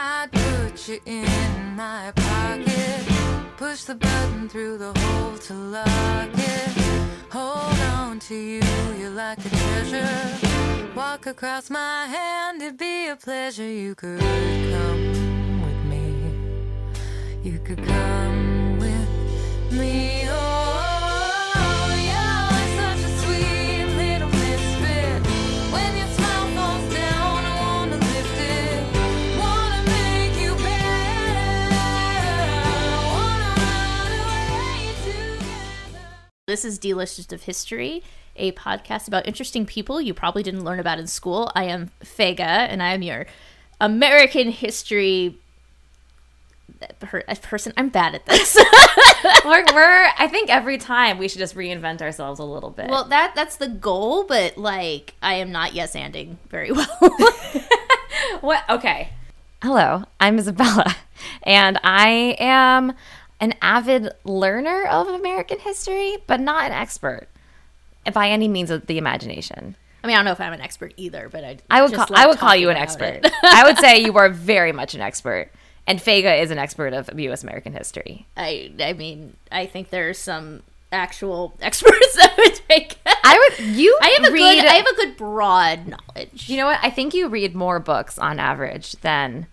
I'd put you in my pocket. Push the button through the hole to lock it. Hold on to you, you're like a treasure. Walk across my hand, it'd be a pleasure. You could come with me. You could come with me. This is D-Listers of History, a podcast about interesting people you probably didn't learn about in school. I am Fega, and I am your American history person. I'm bad at this. we're, we're I think every time we should just reinvent ourselves a little bit. well, that that's the goal, but like I am not yes anding very well. what okay. Hello, I'm Isabella, and I am an avid learner of American history, but not an expert by any means of the imagination. I mean, I don't know if I'm an expert either, but I I would call, I would call you an expert. I would say you are very much an expert, and Fega is an expert of U.S. American history. I I mean, I think there's some actual experts that would take. I would you. I have a read, good I have a good broad knowledge. You know what? I think you read more books on average than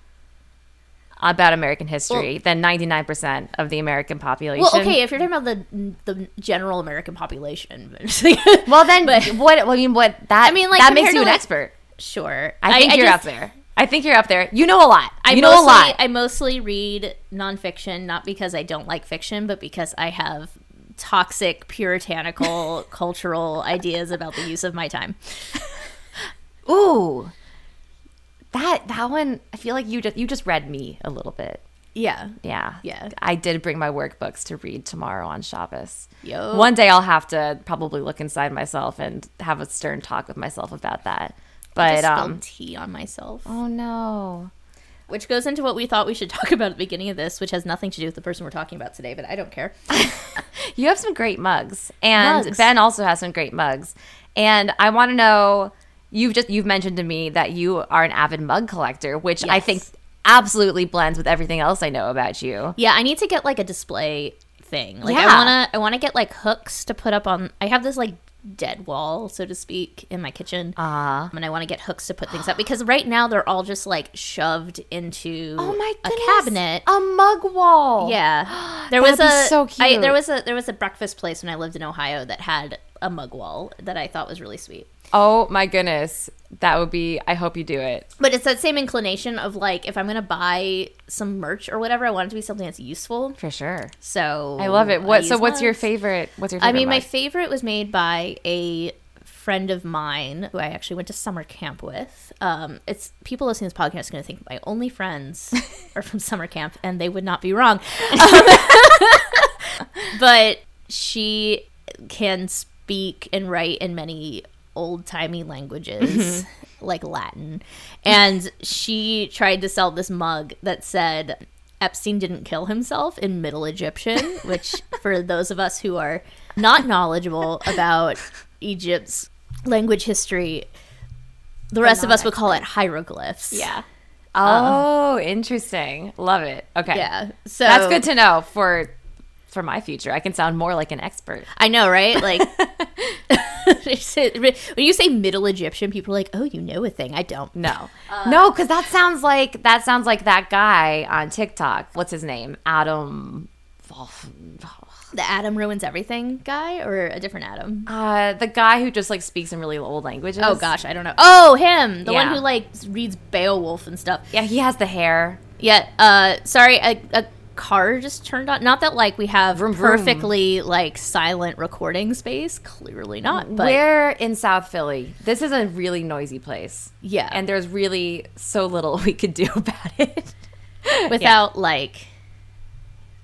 about American history Well- than 99% of the American population. Well, okay, if you're talking about the the general American population, Well, then But- what? I mean, what that? I mean, like, that makes you an like- expert. sure. I think you're just- up there. I think you're up there. You know a lot. I you mostly, know a lot. I mostly read nonfiction, not because I don't like fiction, but because I have toxic, puritanical, cultural ideas about the use of my time. Ooh, that that one. I feel like you just you just read me a little bit. Yeah. Yeah, Yeah. I did bring my workbooks to read tomorrow on Shabbos. Yo. One day I'll have to probably look inside myself and have a stern talk with myself about that. But Just um, tea on myself. oh no. Which goes into what we thought we should talk about at the beginning of this, which has nothing to do with the person we're talking about today, but I don't care. You have some great mugs, and Mugs. Ben also has some great mugs. And I want to know you've just you've mentioned to me that you are an avid mug collector, which I think absolutely blends with everything else I know about you. Yeah, I need to get like a display thing. Like I wanna I wanna get like hooks to put up on I have this like dead wall, so to speak, in my kitchen. Uh, and I want to get hooks to put things up because right now they're all just like shoved into oh my goodness, a cabinet. a mug wall. Yeah, there was a so I- cute. there was a there was a breakfast place when I lived in Ohio that had a mug wall that I thought was really sweet. Oh my goodness, that would be. I hope you do it. But it's that same inclination of like if I'm gonna buy some merch or whatever, I want it to be something that's useful. For sure. So I love it. What? So, use what's your favorite? What's your? favorite? I mean, my favorite was made by a friend of mine who I actually went to summer camp with. Um, it's people listening to this podcast are going to think my only friends are from summer camp, and they would not be wrong. but she can speak and write in many old timey languages mm-hmm. like Latin. And she tried to sell this mug that said Epstein didn't kill himself in Middle Egyptian, which for those of us who are not knowledgeable about Egypt's language history, the rest of us would call it hieroglyphs. yeah. Oh, interesting. Love it. Okay. Yeah. So That's good to know for for my future. I can sound more like an expert. I know, right? Like when you say Middle Egyptian, people are like, "Oh, you know a thing." I don't. No, no, because that sounds like that sounds like that guy on TikTok. What's his name? Adam. The Adam ruins everything guy, or a different Adam? Uh, the guy who just like speaks in really old languages. Oh gosh, I don't know. Oh, him, the one who like reads Beowulf and stuff. Yeah, he has the hair. Yeah. Uh, sorry, a, a car just turned on. Not that like we have Vroom, vroom. perfectly like silent recording space. Clearly not. But We're in South Philly. This is a really noisy place. yeah, And there's really so little we could do about it. without like,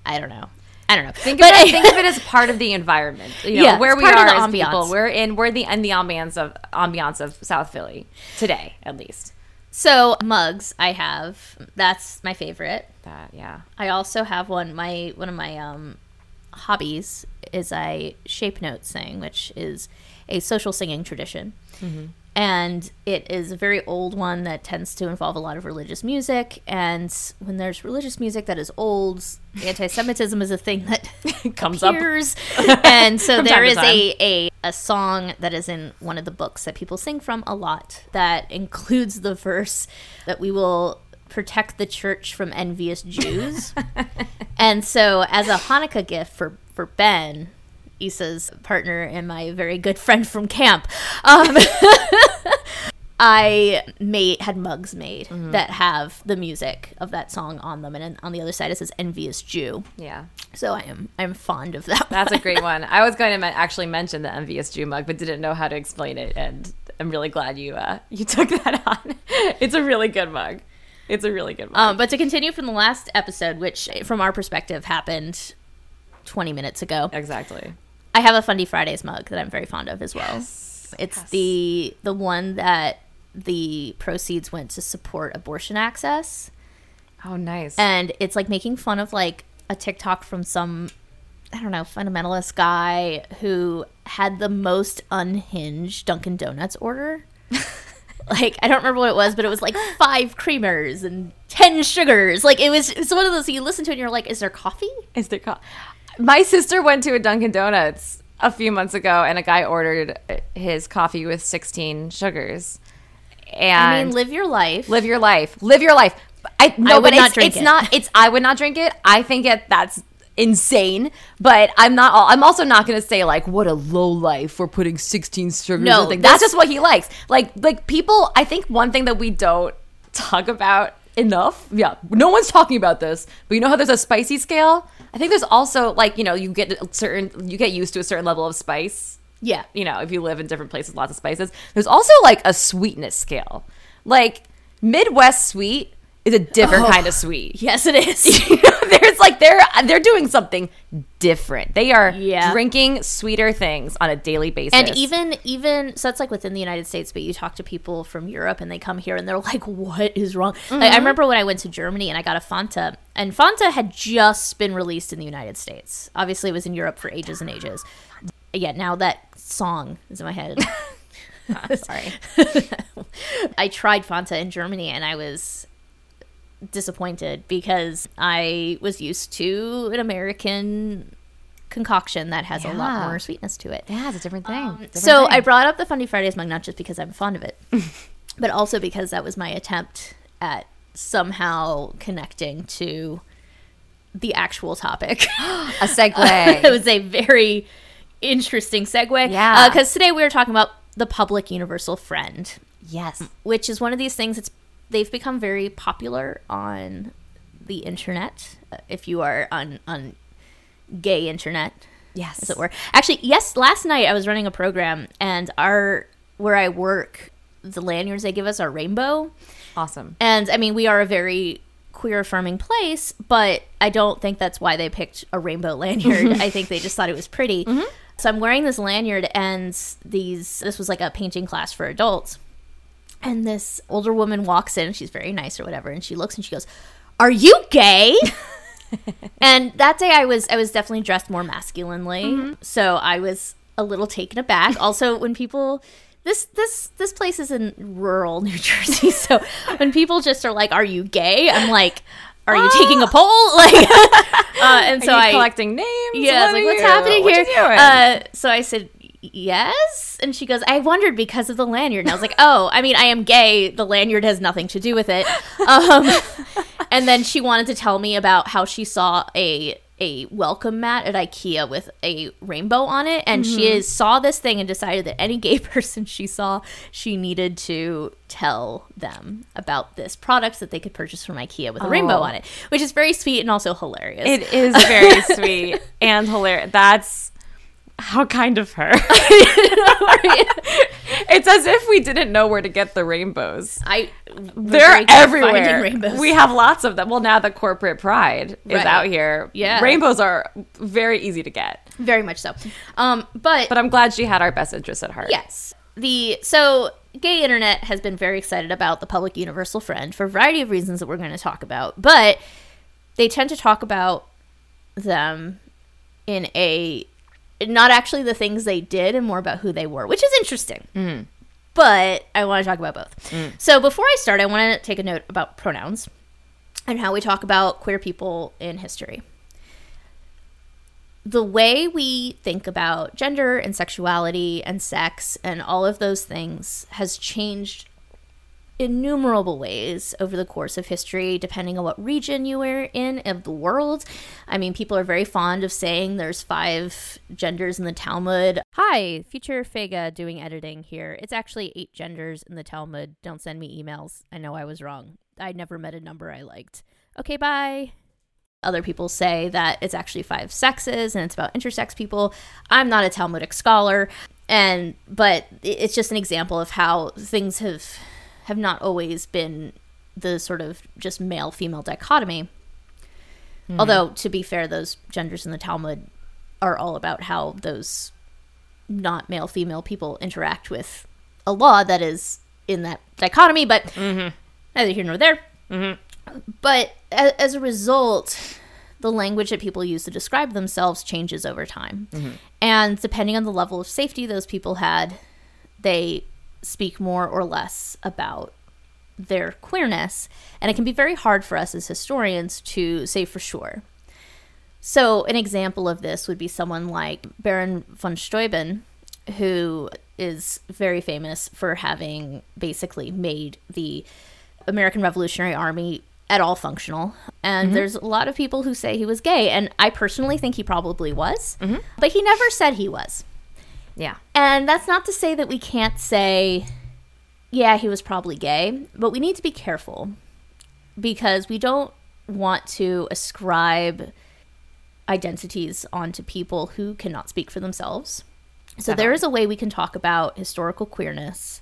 I don't know. I don't know. Think But- of, it, think of it as part of the environment. You know, Yeah, where we are as ambiance. people. We're in we're the in the ambiance of ambiance of South Philly today, at least. So mugs, I have. That's my favorite. That yeah. I also have one. My one of my um, hobbies is I shape notes thing, which is a social singing tradition. And it is a very old one that tends to involve a lot of religious music. And when there's religious music that is old, anti Semitism is a thing that Comes up. and so there is a, a, a song that is in one of the books that people sing from a lot that includes the verse that we will protect the church from envious Jews. and so as a Hanukkah gift for, for Ben, Issa's partner and my very good friend from camp, um, I made had mugs made Mm-hmm. that have the music of that song on them, and on the other side it says "envious Jew." Yeah. So I am I'm fond of that. That's a great one. I was going to actually mention the envious Jew mug, but didn't know how to explain it, and I'm really glad you uh, you took that on. It's a really good mug. It's a really good mug. Um, but to continue from the last episode, which from our perspective happened 20 minutes ago, exactly. I have a Fundie Fridays mug that I'm very fond of as well. It's the the one that the proceeds went to support abortion access, Oh, nice. and it's like making fun of like a TikTok from some I don't know fundamentalist guy who had the most unhinged Dunkin' Donuts order. like I don't remember what it was, but it was like five creamers and ten sugars. Like it was it's one of those you listen to and you're like, is there coffee? Is there co- My sister went to a Dunkin' Donuts a few months ago, and a guy ordered his coffee with 16 sugars. And I mean, live your life. live your life. Live your life. I no, would but not it's, drink it's it. not. It's I would not drink it. I think it that's insane. But I'm not. all I'm also not going to say like what a low life for putting 16 sugars. No, that's just what he likes. Like like people. I think one thing that we don't talk about enough. Yeah, no one's talking about this. But you know how there's a spicy scale. I think there's also like you know you get a certain you get used to a certain level of spice yeah. you know, if you live in different places, lots of spices. There's also like a sweetness scale. Like Midwest sweet is a different oh. kind of sweet. Yes, it is. You know, there's like they're they're doing something different. They are Yeah. drinking sweeter things on a daily basis. And even even so, that's like within the United States. But you talk to people from Europe, and they come here, and they're like, "What is wrong?" Mm-hmm. I remember when I went to Germany, and I got a Fanta, and Fanta had just been released in the United States. Obviously, it was in Europe for ages and ages. Yeah, now that song is in my head. sorry. I tried Fanta in Germany, and I was disappointed because I was used to an American concoction that has a lot more sweetness to it. Yeah, it's a different thing. Different Um, So thing. I brought up the Fundie Fridays mug not just because I'm fond of it, but also because that was my attempt at somehow connecting to the actual topic. a segue. it was a very interesting segue. Yeah. Because today we were talking about the public universal friend, yes. which is one of these things that's they've become very popular on the internet. uh, If you are on on gay internet, Yes. as it were. Actually, yes, last night I was running a program and our where I work, the lanyards they give us are rainbow. Awesome. And I mean, we are a very queer affirming place, but I don't think that's why they picked a rainbow lanyard. I think they just thought it was pretty. So I'm wearing this lanyard and these this was like a painting class for adults. And this older woman walks in, she's very nice or whatever, and she looks and she goes, "Are you gay?" and that day I was I was definitely dressed more masculinely. So I was a little taken aback. Also when people this this this place is in rural New Jersey, so when people just are like, "Are you gay?" I'm like, "Are you taking a poll?" Like, uh, and so Are you I collecting names. yeah, I was like, what's you- happening what here? doing? Uh, so I said, yes. And she goes, I wondered because of the lanyard. And I was like, oh, I mean, I am gay. The lanyard has nothing to do with it. Um, and then she wanted to tell me about how she saw a a welcome mat at IKEA with a rainbow on it, and she Mm-hmm. is, saw this thing and decided that any gay person she saw, she needed to tell them about this product that they could purchase from IKEA with a rainbow Oh. on it, which is very sweet and also hilarious. It is very sweet and hilarious. That's how kind of her. it's as if we didn't know where to get the rainbows. I They're very good at finding everywhere. rainbows. We have lots of them. Well, now the corporate pride is Right. out here, Yeah. rainbows are very easy to get. very much so. Um, but, But I'm glad she had our best interests at heart. yes, the so gay internet has been very excited about the public universal friend for a variety of reasons that we're going to talk about. But they tend to talk about them in a not actually the things they did and more about who they were, which is interesting. Mm. But I want to talk about both. Mm. So before I start, I want to take a note about pronouns and how we talk about queer people in history. The way we think about gender and sexuality and sex and all of those things has changed innumerable ways over the course of history, depending on what region you were in of the world. I mean, people are very fond of saying there's five genders in the Talmud. Hi, future Fega doing editing here. It's actually eight genders in the Talmud. Don't send me emails. I know I was wrong. I never met a number I liked. Okay, bye. Other people say that it's actually five sexes and it's about intersex people. I'm not a Talmudic scholar, and but it's just an example of how things have have not always been the sort of just male female dichotomy. Hmm. Although to be fair, those genders in the Talmud are all about how those not male female people interact with a law that is in that dichotomy, but mm-hmm. neither here nor there. Mm-hmm. But a- as a result, the language that people use to describe themselves changes over time. Mm-hmm. And depending on the level of safety those people had, they speak more or less about their queerness. And it can be very hard for us as historians to say for sure. So, an example of this would be someone like Baron von Steuben, who is very famous for having basically made the American Revolutionary Army at all functional. And mm-hmm. there's a lot of people who say he was gay, and I personally think he probably was, mm-hmm. but he never said he was. Yeah. And that's not to say that we can't say, yeah, he was probably gay, but we need to be careful because we don't want to ascribe identities onto people who cannot speak for themselves. So there is a way we can talk about historical queerness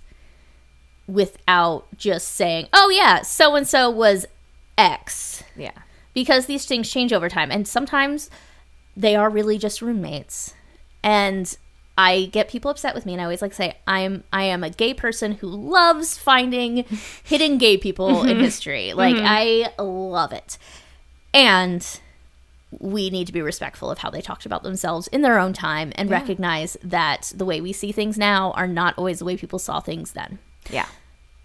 without just saying, oh, yeah, so and so was X Yeah. because these things change over time and sometimes they are really just roommates and i get people upset with me and i always like say i'm i am a gay person who loves finding hidden gay people in mm-hmm. history. Like mm-hmm. i love it. And we need to be respectful of how they talked about themselves in their own time and recognize that the way we see things now are not always the way people saw things then. Yeah.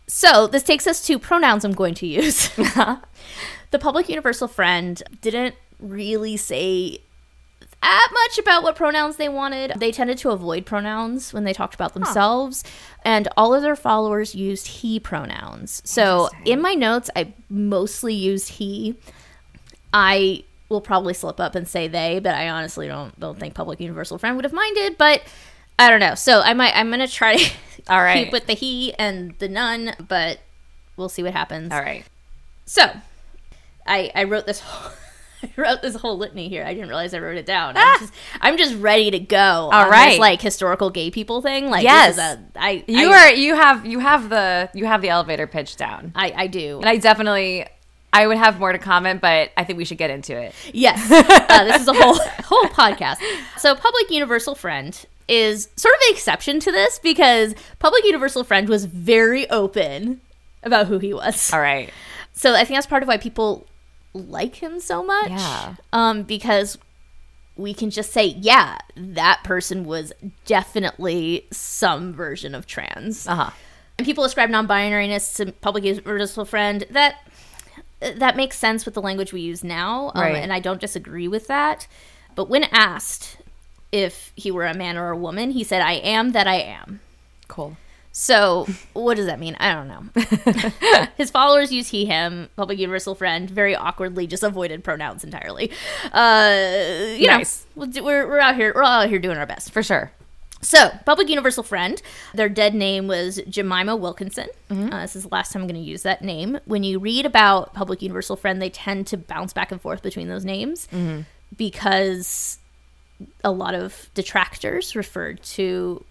so this takes us to pronouns I'm going to use. the public universal friend didn't really say that much about what pronouns they wanted. They tended to avoid pronouns when they talked about themselves, and all of their followers used he pronouns. So in my notes, I mostly used he. I will probably slip up and say they, but I honestly don't don't think public universal friend would have minded. But I don't know. So I might I'm gonna try to All right. keep with the he and the none, but we'll see what happens. All right. So I I wrote this whole I wrote this whole litany here. I didn't realize I wrote it down. I'm just I'm just ready to go. All Ah! right. like historical gay people thing. Like Yes. this is a, I You I, are you have you have the you have the elevator pitch down. I I do. And I definitely I would have more to comment, but I think we should get into it. Yes, uh, this is a whole whole podcast. So, Public Universal Friend is sort of an exception to this because Public Universal Friend was very open about who he was. All right. So, I think that's part of why people like him so much. Yeah. Um, because we can just say, yeah, that person was definitely some version of trans. Uh-huh. And people ascribe non-binariness to public universal friend. That that makes sense with the language we use now, um, Right. and I don't disagree with that. But when asked if he were a man or a woman, he said, "I am that I am." Cool. So, what does that mean? I don't know. His followers use he, him, public universal friend, very awkwardly just avoided pronouns entirely. Uh, you Nice. know, we're, we're out here, we're all out here doing our best. For sure. So, public universal friend, their dead name was Jemima Wilkinson. Uh, this is the last time I'm going to use that name. When you read about public universal friend, they tend to bounce back and forth between those names because a lot of detractors referred to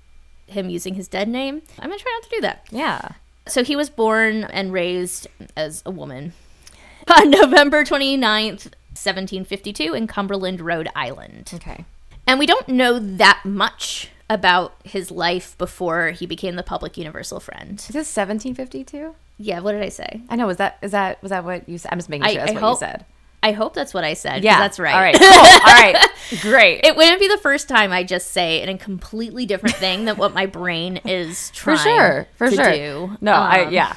him using his dead name. I'm going to try not to do that. Yeah. So he was born and raised as a woman on November 29th, 1752, in Cumberland, Rhode Island. Okay. And we don't know that much about his life before he became the public universal friend. Is this 1752? Yeah, what did I say? I know. Was that is that was that what you said? I'm just making I- sure that's I what hope- you said. I hope that's what I said. Yeah, that's right. All right, cool. all right, great. It wouldn't be the first time I just say an, a completely different thing than what my brain is trying for sure, for to sure. do. No, I Um, yeah,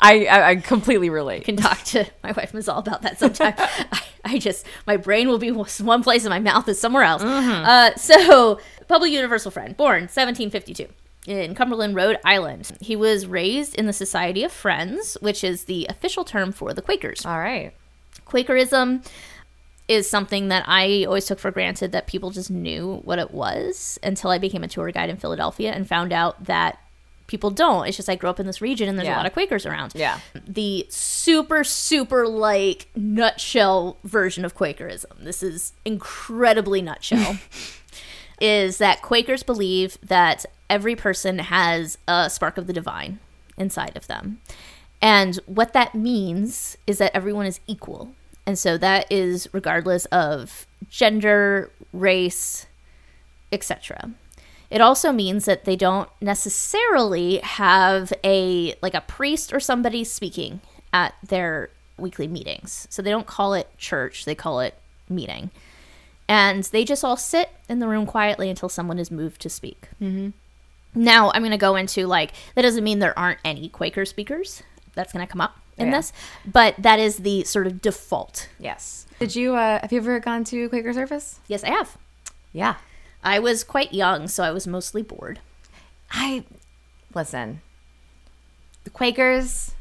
I, I I completely relate. can talk to my wife Mazal about that sometime. I, I just my brain will be one place and my mouth is somewhere else. Uh, so, public universal friend, born 1752 in Cumberland, Rhode Island. He was raised in the Society of Friends, which is the official term for the Quakers. All right. Quakerism is something that I always took for granted that people just knew what it was until I became a tour guide in Philadelphia and found out that people don't. It's just I grew up in this region and there's Yeah. a lot of Quakers around. Yeah. The super, super like nutshell version of Quakerism, this is incredibly nutshell, is that Quakers believe that every person has a spark of the divine inside of them. And what that means is that everyone is equal. And so that is regardless of gender, race, etc. It also means that they don't necessarily have a like a priest or somebody speaking at their weekly meetings. So they don't call it church, they call it meeting. And they just all sit in the room quietly until someone is moved to speak. Mm-hmm. Now, I'm going to go into like, that doesn't mean there aren't any Quaker speakers. That's going to come up in Yeah. this. But that is the sort of default. Yes. Did you uh, have you ever gone to Quaker service? Yes, I have. Yeah. I was quite young, so I was mostly bored. I listen. The Quakers,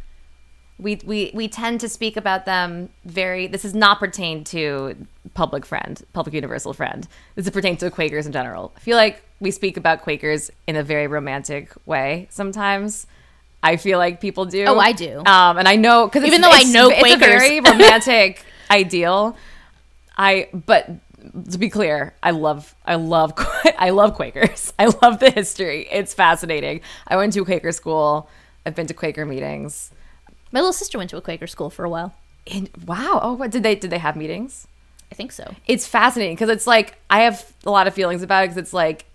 we we we tend to speak about them very. This is not pertain to public friend, public universal friend. This pertains to Quakers in general. I feel like we speak about Quakers in a very romantic way sometimes. I feel like people do. Oh, I do. Um, and I know because Even though I know it's a very romantic ideal. I but to be clear, I love I love I love Quakers. I love the history. It's fascinating. I went to Quaker school. I've been to Quaker meetings. My little sister went to a Quaker school for a while. And wow, oh what did they did they have meetings? I think so. It's fascinating because it's like I have a lot of feelings about it because it's like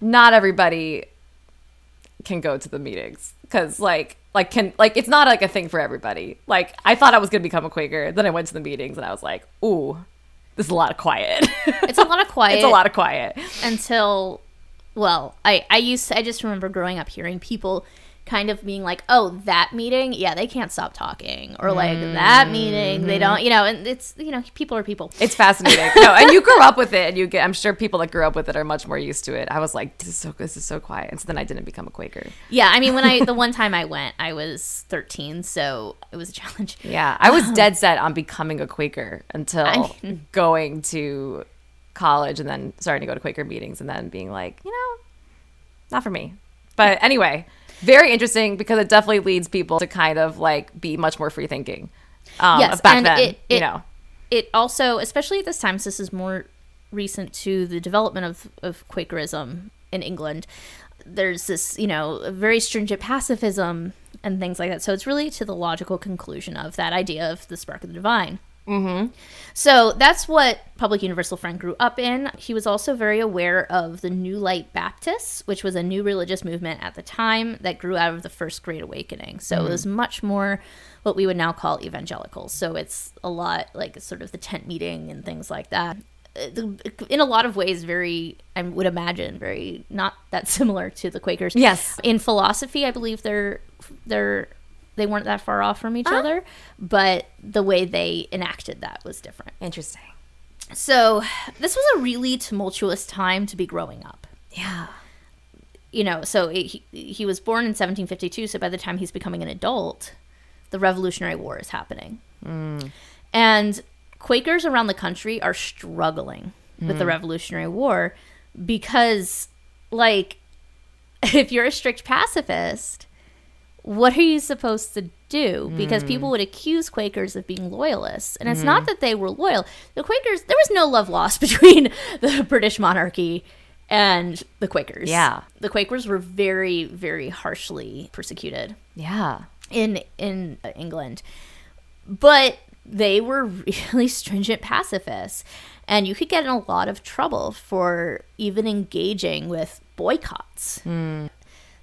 not everybody can go to the meetings because like like can like it's not like a thing for everybody. Like I thought I was gonna become a Quaker, then I went to the meetings and I was like, ooh, this is a lot of quiet. It's a lot of quiet. it's a lot of quiet. until well i i used i just remember growing up hearing people kind of being like oh that meeting yeah they can't stop talking or like that meeting they don't you know and it's you know people are people It's fascinating. no, and you grew up with it, and you get. I'm sure people that grew up with it are much more used to it. I was like, this is so this is so quiet, and so then I didn't become a Quaker. yeah i mean when i the one time i went i was 13 so it was a challenge Yeah, I was um, dead set on becoming a Quaker until I mean- going to college and then starting to go to Quaker meetings and then being like, you know, not for me. But anyway, very interesting because it definitely leads people to kind of like be much more free thinking. Um, Yes, back and then, it- you know, it also especially at this time so this is more recent to the development of, of quakerism in england. There's this you know very stringent pacifism and things like that. So it's really to the logical conclusion of that idea of the spark of the divine mm-hmm. so that's what public universal friend grew up in he was also very aware of the new light baptists which was a new religious movement at the time that grew out of the first great awakening so it was much more what we would now call evangelicals. So it's a lot like sort of the tent meeting and things like that. Uh, In a lot of ways, very, I would imagine, very not that similar to the Quakers. Yes. In philosophy, I believe they're, they're, they weren't that far off from each uh-huh. other, but the way they enacted that was different. interesting. So this was a really tumultuous time to be growing up Yeah. you know, so it, he, he was born in 1752. So by the time he's becoming an adult, the Revolutionary War is happening. Mm. And Quakers around the country are struggling with the mm. Revolutionary War because, like, if you're a strict pacifist, what are you supposed to do? Because hmm. people would accuse Quakers of being loyalists. And it's hmm. not that they were loyal. The Quakers, there was no love lost between the British monarchy and the Quakers. Yeah. The Quakers were very, very harshly persecuted Yeah. in in England. But they were really stringent pacifists and you could get in a lot of trouble for even engaging with boycotts. Hmm.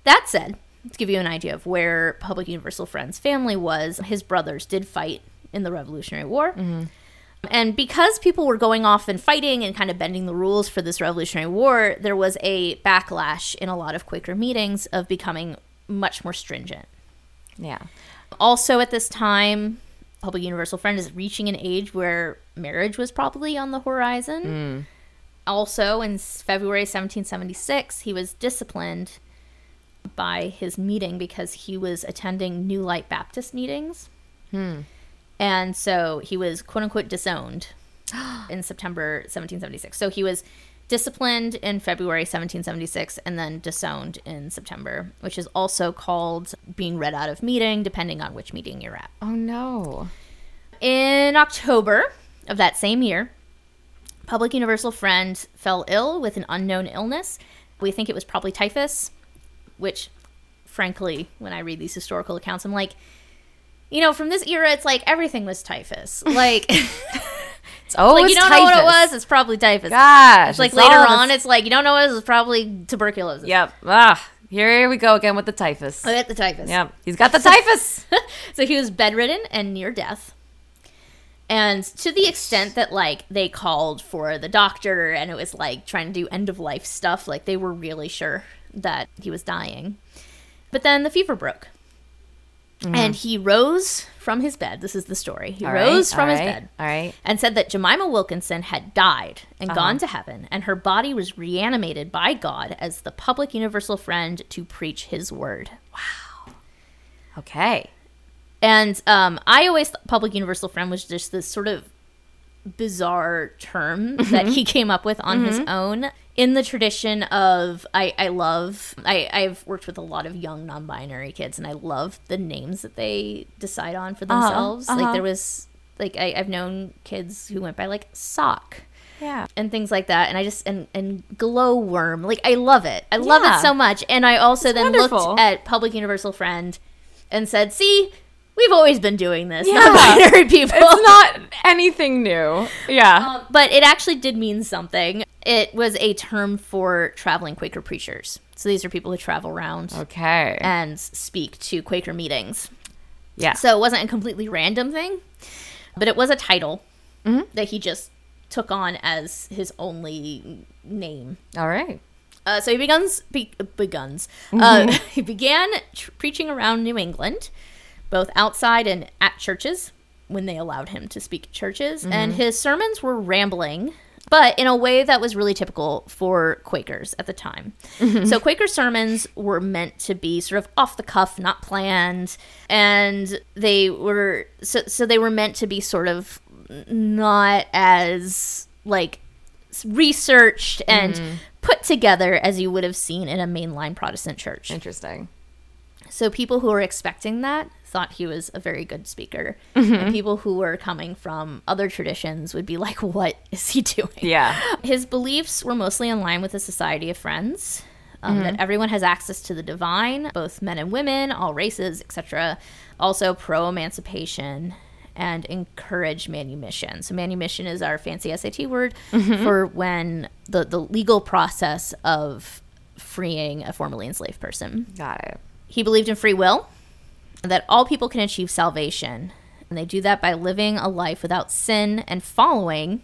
That said, to give you an idea of where Public Universal Friend's family was, his brothers did fight in the Revolutionary War. Mm-hmm. And because people were going off and fighting and kind of bending the rules for this Revolutionary War, there was a backlash in a lot of Quaker meetings of becoming much more stringent. Yeah. Also, at this time, Public Universal Friend is reaching an age where marriage was probably on the horizon. Mm. Also, in February 1776, he was disciplined by his meeting because he was attending New Light Baptist meetings. Hmm. And so he was quote unquote disowned in September 1776. So he was disciplined in February 1776 and then disowned in September, which is also called being read out of meeting, depending on which meeting you're at. Oh no. In October of that same year, Public Universal Friend fell ill with an unknown illness. We think it was probably typhus, which, frankly, when I read these historical accounts, I'm like, you know, from this era, it's like everything was typhus. Like, It's always like you don't know what it was, it's probably typhus. Gosh. It's like it's later on, it's like you don't know what it is, it's probably tuberculosis. Yep. Ah, here we go again with the typhus. I get the typhus. Yep. He's got the typhus. So he was bedridden and near death. And to the extent that like they called for the doctor and it was like trying to do end of life stuff, like they were really sure that he was dying. But then the fever broke. And mm. he rose from his bed. This is the story. He All rose right, from his right, bed All right. and said that Jemima Wilkinson had died and uh-huh. gone to heaven, and her body was reanimated by God as the public universal friend to preach his word. Wow. Okay. And um, I always thought public universal friend was just this sort of bizarre term that mm-hmm. he came up with on his mm-hmm. own in the tradition of I, I love I, I've worked with a lot of young non-binary kids and I love the names that they decide on for themselves. uh-huh. Like there was like I, I've known kids who went by like sock Yeah. and things like that and i just and and glowworm like i love it i love Yeah. it so much and i also then wonderful. looked at public universal friend and said see we've always been doing this Yeah. non-binary people It's not anything new. Yeah. Um, but it actually did mean something it was a term for traveling quaker preachers so these are people who travel around okay. and speak to quaker meetings yeah. so it wasn't a completely random thing but it was a title that he just took on as his only name All right. Uh, so he begins be, beguns. Uh, he began tr- preaching around New England, both outside and at churches when they allowed him to speak at churches. Mm-hmm. And his sermons were rambling, but in a way that was really typical for Quakers at the time. Mm-hmm. So Quaker sermons were meant to be sort of off the cuff, not planned, and they were so so they were meant to be sort of not as like researched and mm-hmm. put together as you would have seen in a mainline Protestant church. Interesting. So people who were expecting that thought he was a very good speaker, mm-hmm. and people who were coming from other traditions would be like, "What is he doing?" Yeah. His beliefs were mostly in line with the Society of Friends. Um, That mm-hmm. everyone has access to the divine, both men and women, all races, etc. Also pro emancipation and encourage manumission. So manumission is our fancy SAT word mm-hmm. for when the, the legal process of freeing a formerly enslaved person. Got it. He believed in free will, that all people can achieve salvation, and they do that by living a life without sin and following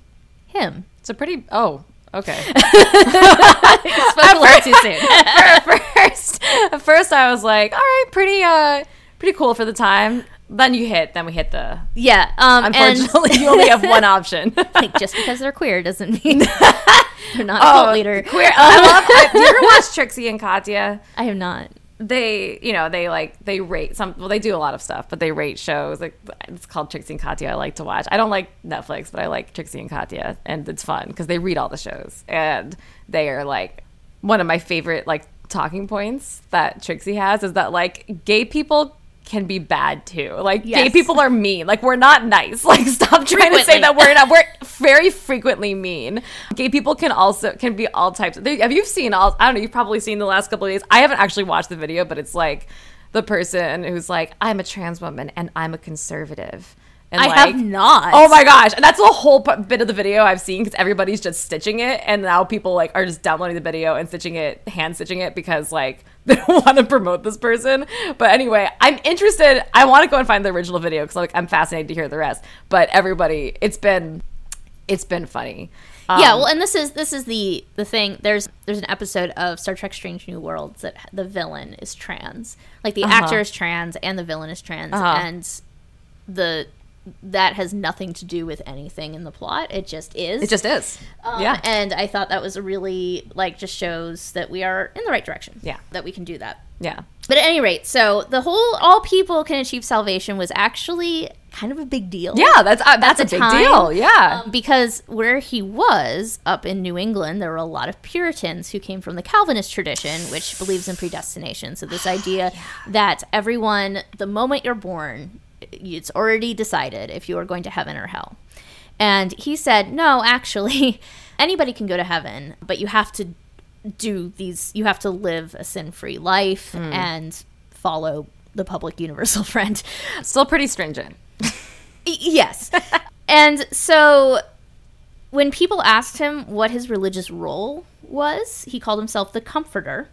him. It's a pretty. Oh. Okay. Spoke a little too soon. first, at first I was like, all right, pretty, uh, pretty cool for the time. Then you hit. Then we hit the. Yeah. Um, Unfortunately, you only have one option. like just because they're queer doesn't mean they're not a cult leader. Oh, Queer. I love. Do you ever watch Trixie and Katya? I have not. They you know they like they rate some well they do a lot of stuff but they rate shows like it's called trixie and katya i like to watch. I don't like netflix but i like trixie and katya and it's fun because they read all the shows and they are like one of my favorite like talking points that trixie has is that like gay people can be bad too. Like gay people are mean. Like we're not nice. Like stop trying to say that we're not. We're very frequently mean. Gay people can also can be all types. They, have you seen all i don't know you've probably seen the last couple of days. I haven't actually watched the video but it's like the person who's like i'm a trans woman and i'm a conservative And I like, have not. Oh my gosh, and that's a whole p- bit of the video I've seen because everybody's just stitching it, and now people like are just downloading the video and stitching it, hand stitching it because like they don't want to promote this person. But anyway, I'm interested. I want to go and find the original video because like I'm fascinated to hear the rest. But everybody, it's been, it's been funny. yeah, Um, well, and this is this is the the thing. There's there's an episode of Star Trek: Strange New Worlds that the villain is trans, like the actor is trans and the villain is trans, Uh-huh. and the that has nothing to do with anything in the plot. It just is. it just is. Um, yeah. and I thought that was a really like just shows that we are in the right direction. Yeah. that we can do that. Yeah. But at any rate, so the whole all people can achieve salvation was actually kind of a big deal. Yeah, that's uh, that's a big time, deal. Yeah. Um, because where he was up in New England, there were a lot of Puritans who came from the Calvinist tradition, which believes in predestination. So this idea that everyone, the moment you're born, it's already decided if you are going to heaven or hell. And he said, no, actually, anybody can go to heaven, but you have to do these. You have to live a sin-free life hmm. and follow the public universal friend. Still pretty stringent. Yes. and so when people asked him what his religious role was, he called himself the comforter,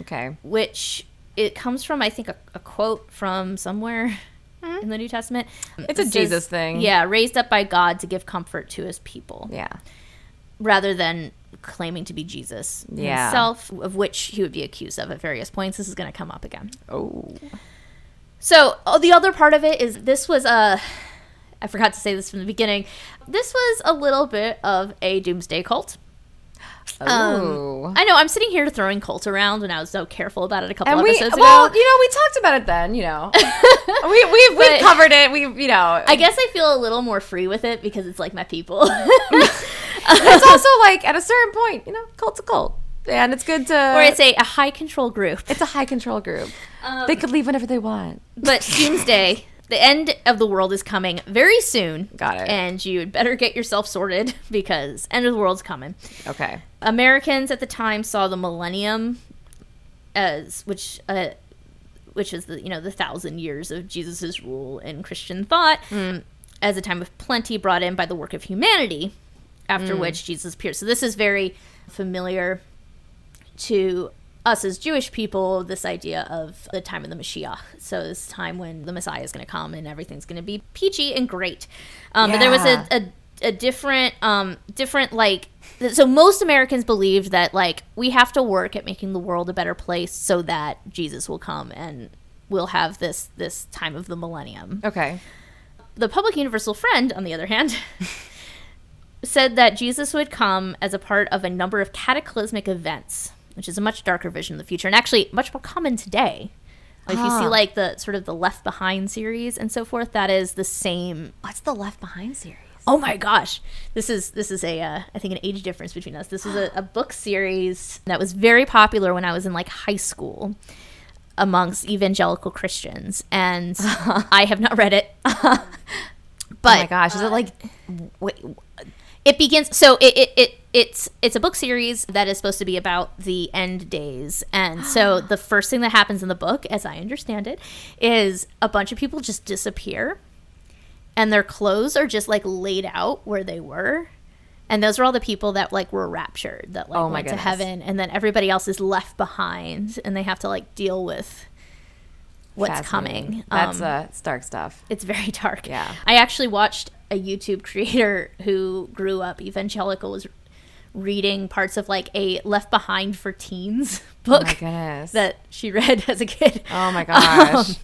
Okay. which it comes from I think a, a quote from somewhere Mm-hmm. in the New Testament. It's a Jesus thing. Yeah, raised up by God to give comfort to his people Yeah. rather than claiming to be Jesus Yeah. himself, of which he would be accused of at various points. This is going to come up again. Oh. So oh, the other part of it is this was a. I forgot to say this from the beginning. This was a little bit of a doomsday cult. Oh. I know I'm sitting here throwing cult around when I was so careful about it a couple and we episodes well, ago. Well, you know, we talked about it then. You know, we we've, we've covered it. We you know, I guess I feel a little more free with it because it's like my people. it's also like at a certain point, you know, cult's a cult, and it's good to. or it's a, a high control group. it's a high control group. Um, they could leave whenever they want. But doomsday, the end of the world is coming very soon. Got it. And you would better get yourself sorted because end of the world's coming. Okay. Americans at the time saw the millennium as which uh, which is the you know the thousand years of Jesus's rule in Christian thought as a time of plenty brought in by the work of humanity, after which Jesus appeared. So this is very familiar to us as Jewish people. This idea of the time of the Mashiach, so this time when the Messiah is going to come and everything's going to be peachy and great. Um, But there was a, a a different um different like so most Americans believed that like we have to work at making the world a better place so that Jesus will come and we'll have this this time of the millennium. Okay. The public universal friend on the other hand said that Jesus would come as a part of a number of cataclysmic events, which is a much darker vision of the future and actually much more common today. Like if you see like the sort of the Left Behind series and so forth, that is the same What's the Left Behind series? Oh my gosh, this is this is a uh, I think an age difference between us. This was a, a book series that was very popular when I was in like high school amongst evangelical Christians, and I have not read it. but oh my gosh, is it like? Wait, it begins so it, it, it it's it's a book series that is supposed to be about the end days. And so the first thing that happens in the book as i understand it is a bunch of people just disappear. And their clothes are just like laid out where they were. And those are all the people that like were raptured that like Oh went to heaven. And then everybody else is left behind. And they have to like deal with what's coming. That's Um, uh, Stark stuff. it's very dark. Yeah. I actually watched a YouTube creator who grew up evangelical was reading parts of like a Left Behind for Teens Oh book goodness. that she read as a kid. oh my um, gosh.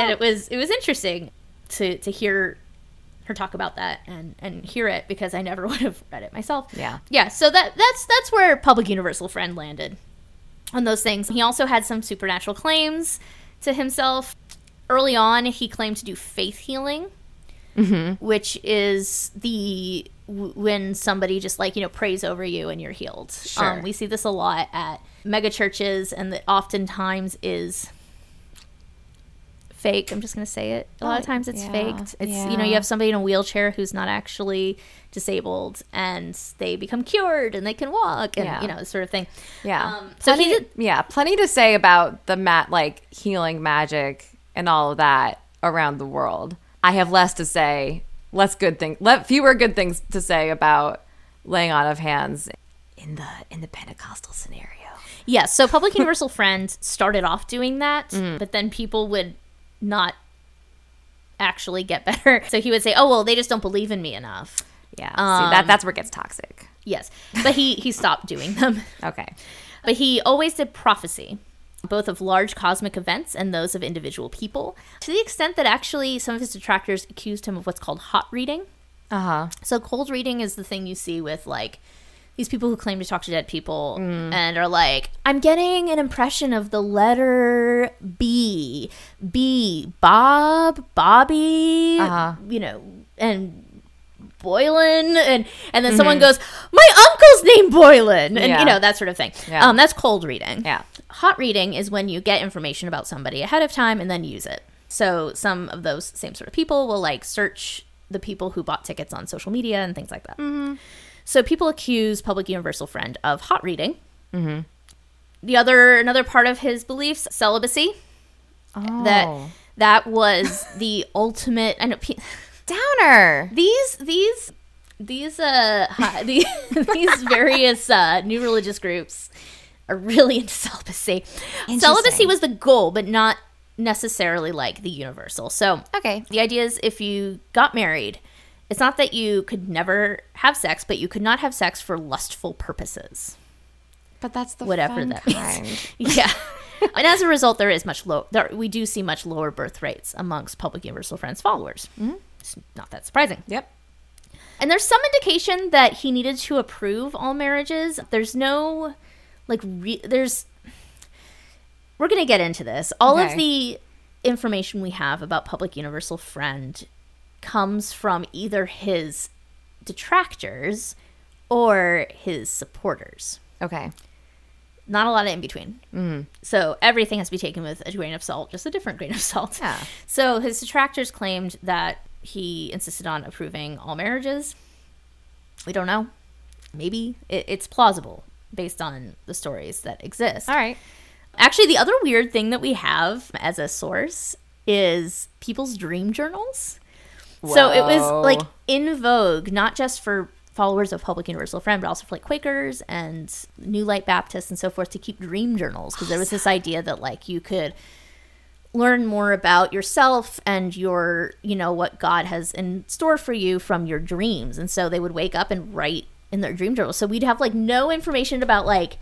and it was it was interesting to to hear her talk about that and and hear it because I never would have read it myself. Yeah. Yeah, so that that's that's where Public Universal Friend landed on those things. He also had some supernatural claims to himself. Early on, he claimed to do faith healing, mm-hmm. which is the w- when somebody just like you know prays over you and you're healed. Sure. Um, we see this a lot at mega churches, and that oftentimes is fake. I'm just gonna say it. A lot of Oh, times it's yeah, faked. It's you know you have somebody in a wheelchair who's not actually disabled, and they become cured and they can walk, and Yeah. you know this sort of thing. Yeah. Um, so he did- yeah, plenty to say about the mat like healing magic and all of that around the world. I have less to say, less good things, let fewer good things to say about laying on of hands in the in the Pentecostal scenario. Yes. So Public Universal Friend started off doing that, mm. but then people would not actually get better. So he would say, "Oh well, they just don't believe in me enough." Yeah, see, that um, that's where it gets toxic. Yes, but he he stopped doing them. Okay. But he always did prophecy, both of large cosmic events and those of individual people, to the extent that actually some of his detractors accused him of what's called hot reading. Uh huh. So cold reading is the thing you see with like these people who claim to talk to dead people and are like, I'm getting an impression of the letter B, B, Bob, Bobby, Uh-huh. you know, and Boylan, and and then someone goes, my uncle's name Boylan, and Yeah. you know that sort of thing. Yeah. Um, that's cold reading. Yeah. Hot reading is when you get information about somebody ahead of time and then use it. So some of those same sort of people will like search the people who bought tickets on social media and things like that. So people accuse Public Universal Friend of hot reading. Mm-hmm. The other another part of his beliefs celibacy Oh. that that was the ultimate. I know pe- downer. these these these uh hi, these, these various uh new religious groups are really into celibacy. Celibacy was the goal, but not necessarily like the universal. So Okay. the idea is if you got married, it's not that you could never have sex, but you could not have sex for lustful purposes. But that's the Whatever that kind. means. Yeah. and as a result, there is much low. There, we do see much lower birth rates amongst Public Universal Friends followers. It's not that surprising. Yep. And there's some indication that he needed to approve all marriages. There's no, like, re- there's. We're going to get into this. All Okay. of the information we have about Public Universal Friend comes from either his detractors or his supporters. Okay. Not a lot of in between. Mm-hmm. So everything has to be taken with a grain of salt, just a different grain of salt. Yeah. So his detractors claimed that he insisted on approving all marriages. We don't know. Maybe it, it's plausible based on the stories that exist. All right. Actually, the other weird thing that we have as a source is people's dream journals. So it was like in vogue, not just for followers of Public Universal Friend, but also for like Quakers and New Light Baptists and so forth to keep dream journals because there was this idea that like you could learn more about yourself and your, you know, what God has in store for you from your dreams. And so they would wake up and write in their dream journals. So we'd have like no information about like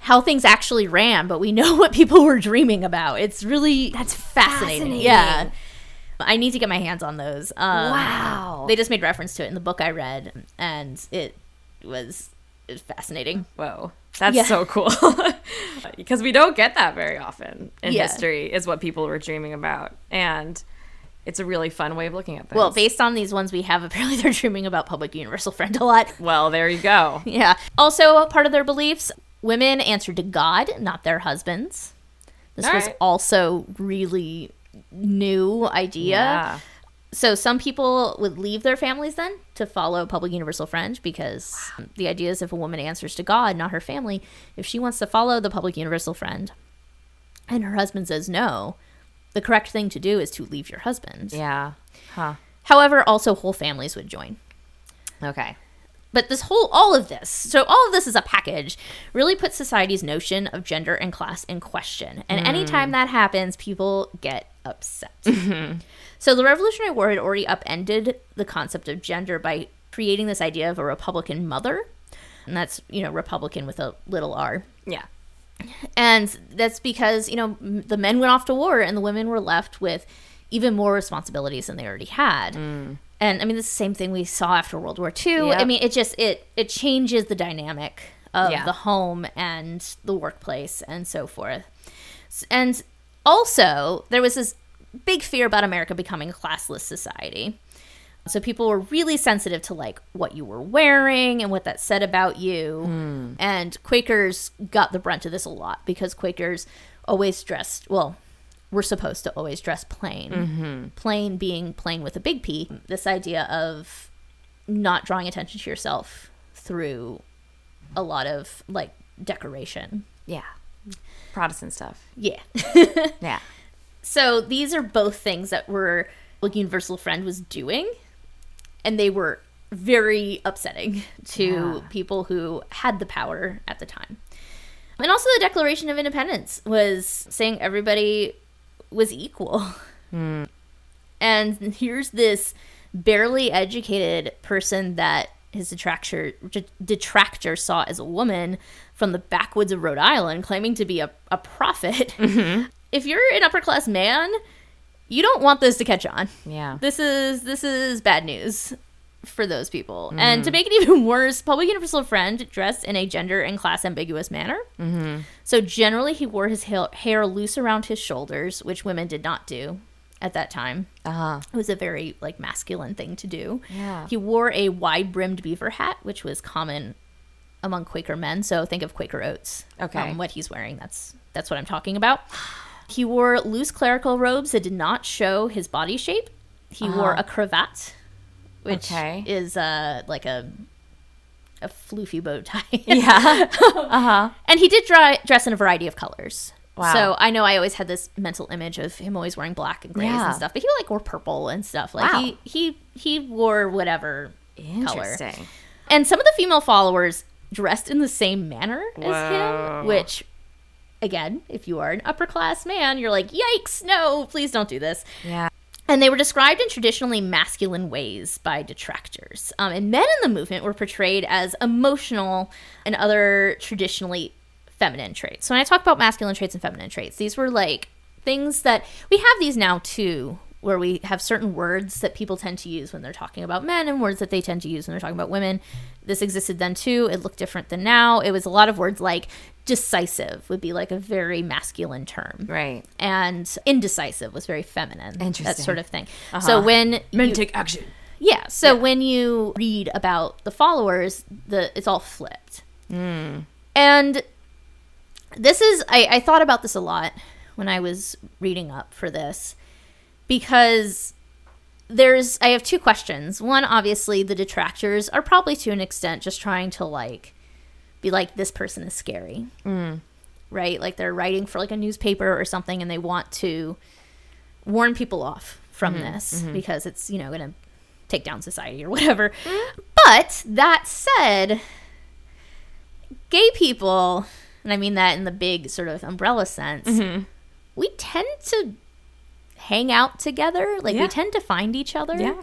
how things actually ran, but we know what people were dreaming about. It's really that's fascinating. fascinating. Yeah. I need to get my hands on those. Um, Wow. They just made reference to it in the book I read, and it was, it was fascinating. Whoa. That's Yeah. so cool. because we don't get that very often in Yeah. history, is what people were dreaming about. And it's a really fun way of looking at things. Well, based on these ones we have, apparently they're dreaming about Public Universal Friend a lot. well, there you go. Yeah. Also, part of their beliefs, women answered to God, not their husbands. This All was right. also really new idea. Yeah. So some people would leave their families then to follow Public Universal Friend because the idea is if a woman answers to God, not her family, if she wants to follow the Public Universal Friend and her husband says no, the correct thing to do is to leave your husband. Yeah. Huh. However, also whole families would join. Okay. But this whole, all of this, so all of this is a package, really puts society's notion of gender and class in question. And anytime mm. that happens, people get upset. So the Revolutionary War had already upended the concept of gender by creating this idea of a Republican mother. And that's, you know, Republican with a little r. Yeah. And that's because, you know, the men went off to war and the women were left with even more responsibilities than they already had. Mm. And I mean, it's the same thing we saw after World War II. I mean, it just it it changes the dynamic of Yeah. the home and the workplace and so forth. And also, there was this big fear about America becoming a classless society. So people were really sensitive to like what you were wearing and what that said about you. Hmm. And Quakers got the brunt of this a lot because Quakers always dressed well, we're supposed to always dress plain. Mm-hmm. Plain being plain with a big P. This idea of not drawing attention to yourself through a lot of like decoration. Yeah. Protestant stuff. Yeah. Yeah. So these are both things that were like Universal Friend was doing, and they were very upsetting to Yeah. people who had the power at the time. And also, the Declaration of Independence was saying everybody was equal. Hmm. And here's this barely educated person that his detractor detractor saw as a woman from the backwoods of Rhode Island claiming to be a, a prophet. Mm-hmm. If you're an upper class man, you don't want this to catch on. Yeah. This is this is bad news for those people. And to make it even worse, Public Universal Friend dressed in a gender and class ambiguous manner. Mm-hmm. So generally, he wore his hair, hair loose around his shoulders, which women did not do at that time. Uh huh. It was a very like masculine thing to do. Yeah. He wore a wide brimmed beaver hat, which was common among Quaker men. So think of Quaker oats. Okay. Um, what he's wearing. That's that's what I'm talking about. He wore loose clerical robes that did not show his body shape. He wore a cravat, which Uh-huh. Okay. is uh like a a floofy bow tie. Yeah. uh huh. And he did dry, dress in a variety of colors. Wow. So I know I always had this mental image of him always wearing black and grays Yeah. and stuff, but he like wore purple and stuff. Like Wow. he he he wore whatever color. Interesting. And some of the female followers dressed in the same manner as him, which again, if you are an upper class man, you're like, "Yikes, no, please don't do this." Yeah. And they were described in traditionally masculine ways by detractors. Um, and men in the movement were portrayed as emotional and other traditionally feminine traits. So when I talk about masculine traits and feminine traits, these were like things that we have these now too, where we have certain words that people tend to use when they're talking about men and words that they tend to use when they're talking about women. This existed then too. It looked different than now. It was a lot of words like decisive would be like a very masculine term Right. and indecisive was very feminine. Interesting. That sort of thing. So when you, take action. yeah, so when you read about the followers, the it's all flipped. Hmm. And this is I, I thought about this a lot when I was reading up for this because there's I have two questions. One, obviously, the detractors are probably to an extent just trying to like be like this person is scary, mm. right? Like they're writing for like a newspaper or something, and they want to warn people off from mm-hmm. this mm-hmm. because it's you know going to take down society or whatever. Mm-hmm. But that said, gay people, and I mean that in the big sort of umbrella sense, we tend to hang out together. Like Yeah. we tend to find each other. Yeah.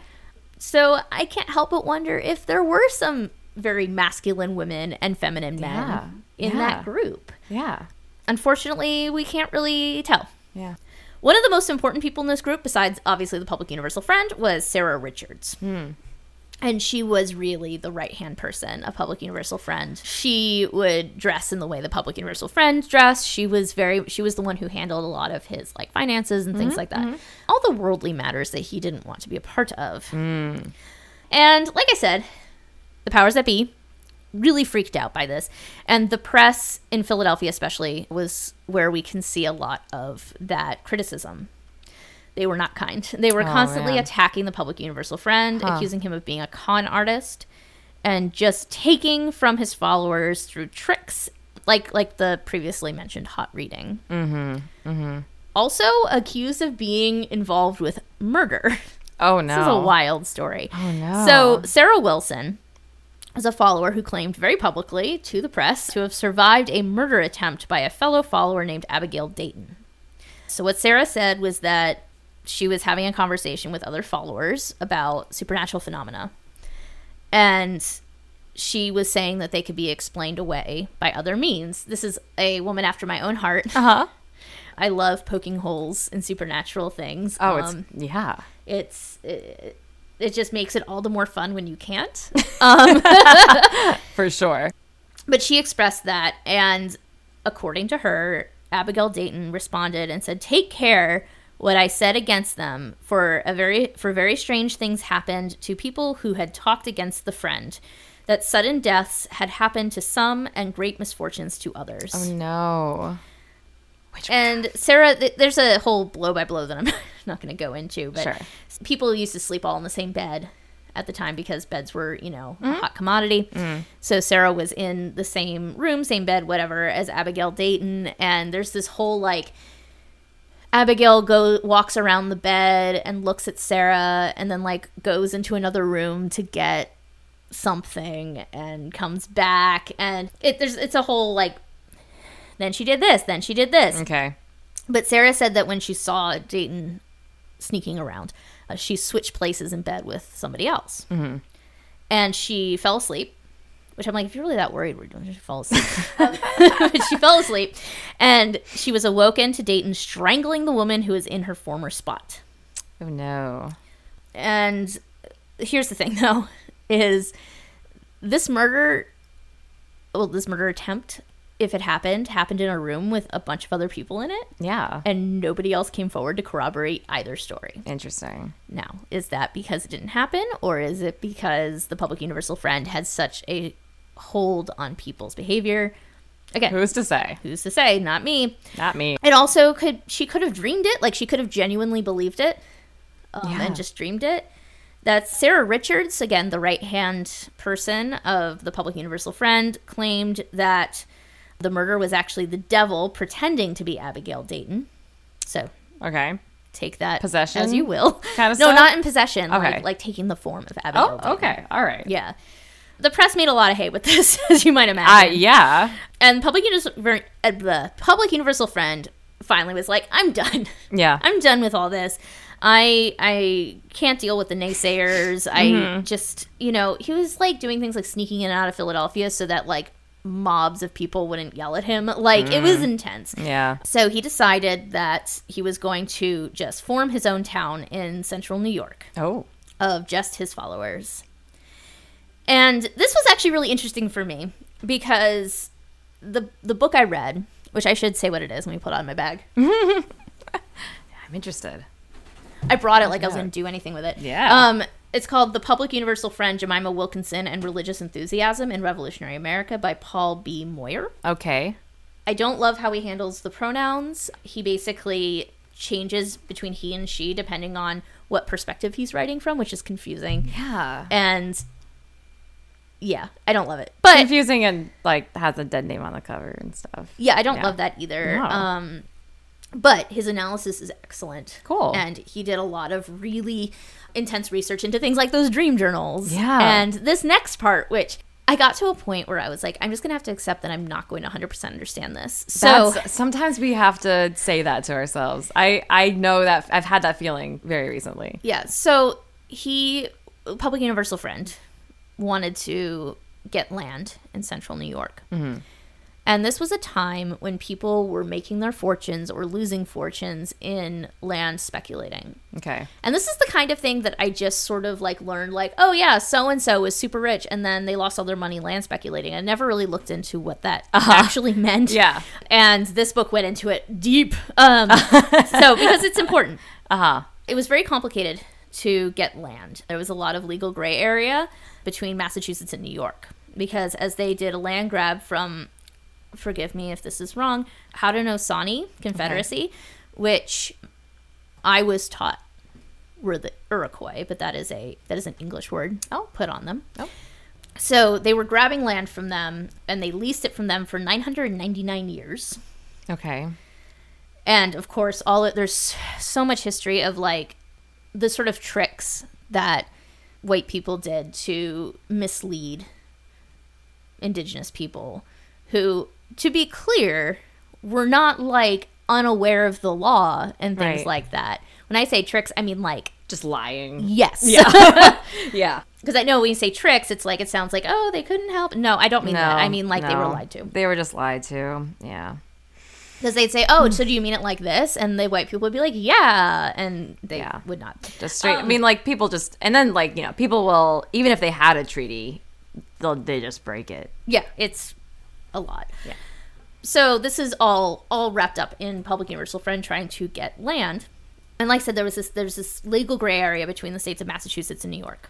So I can't help but wonder if there were some very masculine women and feminine men Yeah. in Yeah. that group. Yeah. Unfortunately, we can't really tell. Yeah. One of the most important people in this group, besides obviously the Public Universal Friend, was Sarah Richards. Hmm. And she was really the right hand person of Public Universal Friend. She would dress in the way the Public Universal Friend dressed. She was very, she was the one who handled a lot of his like finances and things mm-hmm, like that. Mm-hmm. All the worldly matters that he didn't want to be a part of. Mm. And like I said, the powers that be really freaked out by this. And the press in Philadelphia, especially, was where we can see a lot of that criticism. They were not kind. They were Oh, constantly man. attacking the public universal friend, Huh. accusing him of being a con artist and just taking from his followers through tricks like like the previously mentioned hot reading. Mm-hmm. Mm-hmm. Also accused of being involved with murder. Oh no. This is a wild story. Oh no. So Sarah Wilson was a follower who claimed very publicly to the press to have survived a murder attempt by a fellow follower named Abigail Dayton. So what Sarah said was that she was having a conversation with other followers about supernatural phenomena. And she was saying that they could be explained away by other means. This is a woman after my own heart. Uh huh. I love poking holes in supernatural things. Oh, it's Um, yeah. it's it, it just makes it all the more fun when you can't. For sure. but she expressed that, and according to her, Abigail Dayton responded and said, "Take care." What I said against them for a very for very strange things happened to people who had talked against the friend, that sudden deaths had happened to some and great misfortunes to others. Oh no. Which And Sarah, th- there's a whole blow by blow that I'm not going to go into, but Sure. people used to sleep all in the same bed at the time because beds were, you know, a mm-hmm. hot commodity. Mm. So Sarah was in the same room, same bed, whatever, as Abigail Dayton. And there's this whole like Abigail go walks around the bed and looks at Sarah and then like goes into another room to get something and comes back and it there's it's a whole like then she did this, then she did this. Okay. But Sarah said that when she saw Dayton sneaking around, uh, she switched places in bed with somebody else. Mm-hmm. And she fell asleep, which I'm like, if you're really that worried, we're going to fall asleep. but she fell asleep, and she was awoken to Dayton strangling the woman who was in her former spot. Oh no. And here's the thing, though, is this murder, well, this murder attempt, if it happened, happened in a room with a bunch of other people in it Yeah. and nobody else came forward to corroborate either story. Interesting. Now, is that because it didn't happen, or is it because the public universal friend had such a hold on people's behavior? Again, Who's to say? who's to say? Not me. Not me. It also could she could have dreamed it, like she could have genuinely believed it, um, Yeah. and just dreamed it. That's Sarah Richards, again the right hand person of the public universal friend, claimed that the murder was actually the devil pretending to be Abigail Dayton. So Okay. take that Possession as you will. kinda no, stuff? not in possession. Okay. Like, like taking the form of Abigail. Oh, Dayton. okay. All right. Yeah. The press made a lot of hay with this, as you might Uh, imagine. yeah. And public universal, uh, the public universal friend finally was like, "I'm done. Yeah. I'm done with all this. I I can't deal with the naysayers. I Mm-hmm. just, you know, he was like doing things like sneaking in and out of Philadelphia so that like mobs of people wouldn't yell at him. Like it Mm. was intense. yeah. So he decided that he was going to just form his own town in central New York Oh. of just his followers. And this was actually really interesting for me because the the book I read, which I should say what it is, let me put it on my bag. I'm interested. I brought it like I was Yeah. going to do anything with it. Yeah. Um, it's called The Public Universal Friend Jemima Wilkinson and Religious Enthusiasm in Revolutionary America by Paul B. Moyer. Okay. I don't love how he handles the pronouns. He basically changes between he and she depending on what perspective he's writing from, which is confusing. Yeah. And yeah, I don't love it. But Confusing and like has a dead name on the cover and stuff. yeah, I don't Yeah. love that either. No. Um but his analysis is excellent. Cool. And he did a lot of really intense research into things like those dream journals. Yeah. And this next part, which I got to a point where I was like, I'm just going to have to accept that I'm not going to 100% understand this. So, That's, sometimes we have to say that to ourselves. I I know that I've had that feeling very recently. yeah. So he, Public Universal Friend, wanted to get land in central New York. Mm-hmm. And this was a time when people were making their fortunes or losing fortunes in land speculating. Okay. And this is the kind of thing that I just sort of like learned like, oh yeah, so and so was super rich and then they lost all their money land speculating. I never really looked into what that actually meant. Yeah. And this book went into it deep. Um so because it's important. Uh huh. It was very complicated to get land. There was a lot of legal gray area between Massachusetts and New York because as they did a land grab from forgive me if this is wrong, Haudenosaunee Confederacy, which I was taught were the Iroquois, but that is a that is an English word. Oh. I'll put on them. Oh. So they were grabbing land from them and they leased it from them for 999 years. Okay. And of course, all it, there's so much history of like the sort of tricks that white people did to mislead indigenous people who to be clear were not like unaware of the law and things Right. like that. When I say tricks, I mean like Just lying. yes. Yeah. yeah. Because I know when you say tricks, it's like it sounds like oh they couldn't help. No, I don't mean that. I mean like they were lied to. They were just lied to. Yeah. Because they'd say, "Oh, so do you mean it like this?" And the white people would be like, "Yeah," and they Yeah. would not. Just straight. I Um, mean, like people just, and then like you know, people will even if they had a treaty, they'll they just break it. Yeah, it's a lot. Yeah. So this is all all wrapped up in Public Universal Friend trying to get land, and like I said, there was this there's this legal gray area between the states of Massachusetts and New York.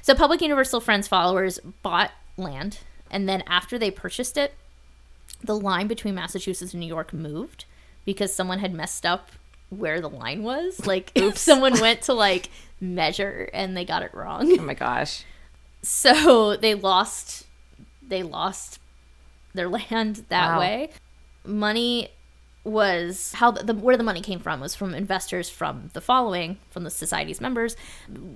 So Public Universal Friend's followers bought land, and then after they purchased it, the line between Massachusetts and New York moved because someone had messed up where the line was. Like, if someone went to like measure and they got it wrong. Oh my gosh. So they lost they lost their land that Wow. way. Money was how the, the where the money came from was from investors from the following from the society's members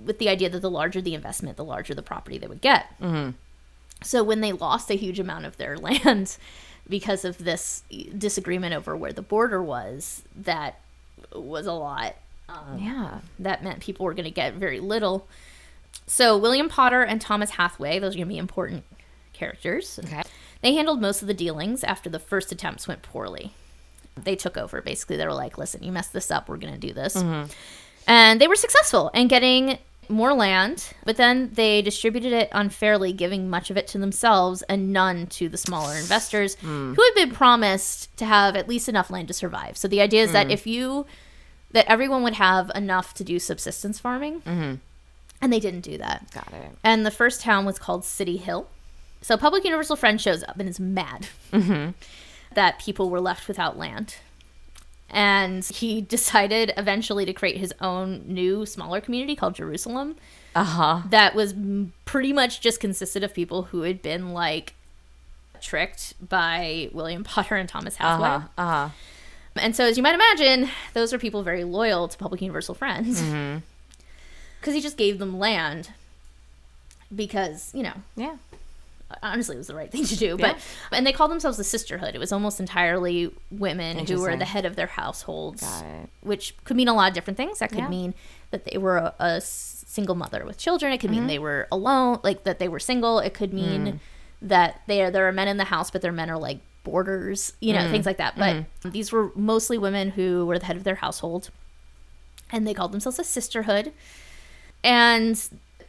with the idea that the larger the investment the larger the property they would get mm-hmm. so when they lost a huge amount of their land because of this disagreement over where the border was that was a lot um, Yeah. that meant people were going to get very little. So William Potter and Thomas Hathaway, those are going to be important characters. Okay. They handled most of the dealings after the first attempts went poorly. They took over. Basically, they were like, "Listen, you messed this up. We're going to do this," mm-hmm. and they were successful in getting more land. But then they distributed it unfairly, giving much of it to themselves and none to the smaller investors hmm. who had been promised to have at least enough land to survive. So the idea is that hmm. if you that everyone would have enough to do subsistence farming, mm-hmm. and they didn't do that. Got it. And the first town was called City Hill. So Public Universal Friend shows up and is mad mm-hmm. that people were left without land. And he decided eventually to create his own new, smaller community called Jerusalem Uh huh. that was pretty much just consisted of people who had been like tricked by William Potter and Thomas Uh Hathaway. huh. Uh huh. And so, as you might imagine, those are people very loyal to Public Universal Friends. Because he just gave them land because, you know, Yeah. Honestly, it was the right thing to do. But And they called themselves the Sisterhood. It was almost entirely women who were the head of their households, which could mean a lot of different things. That could Yeah. mean that they were a single mother with children. It could Mm-hmm. mean they were alone, like that they were single. It could mean Mm. that they are, there are men in the house, but their men are like boarders, you know, Mm. things like that. But Mm-hmm. these were mostly women who were the head of their household, and they called themselves a sisterhood. And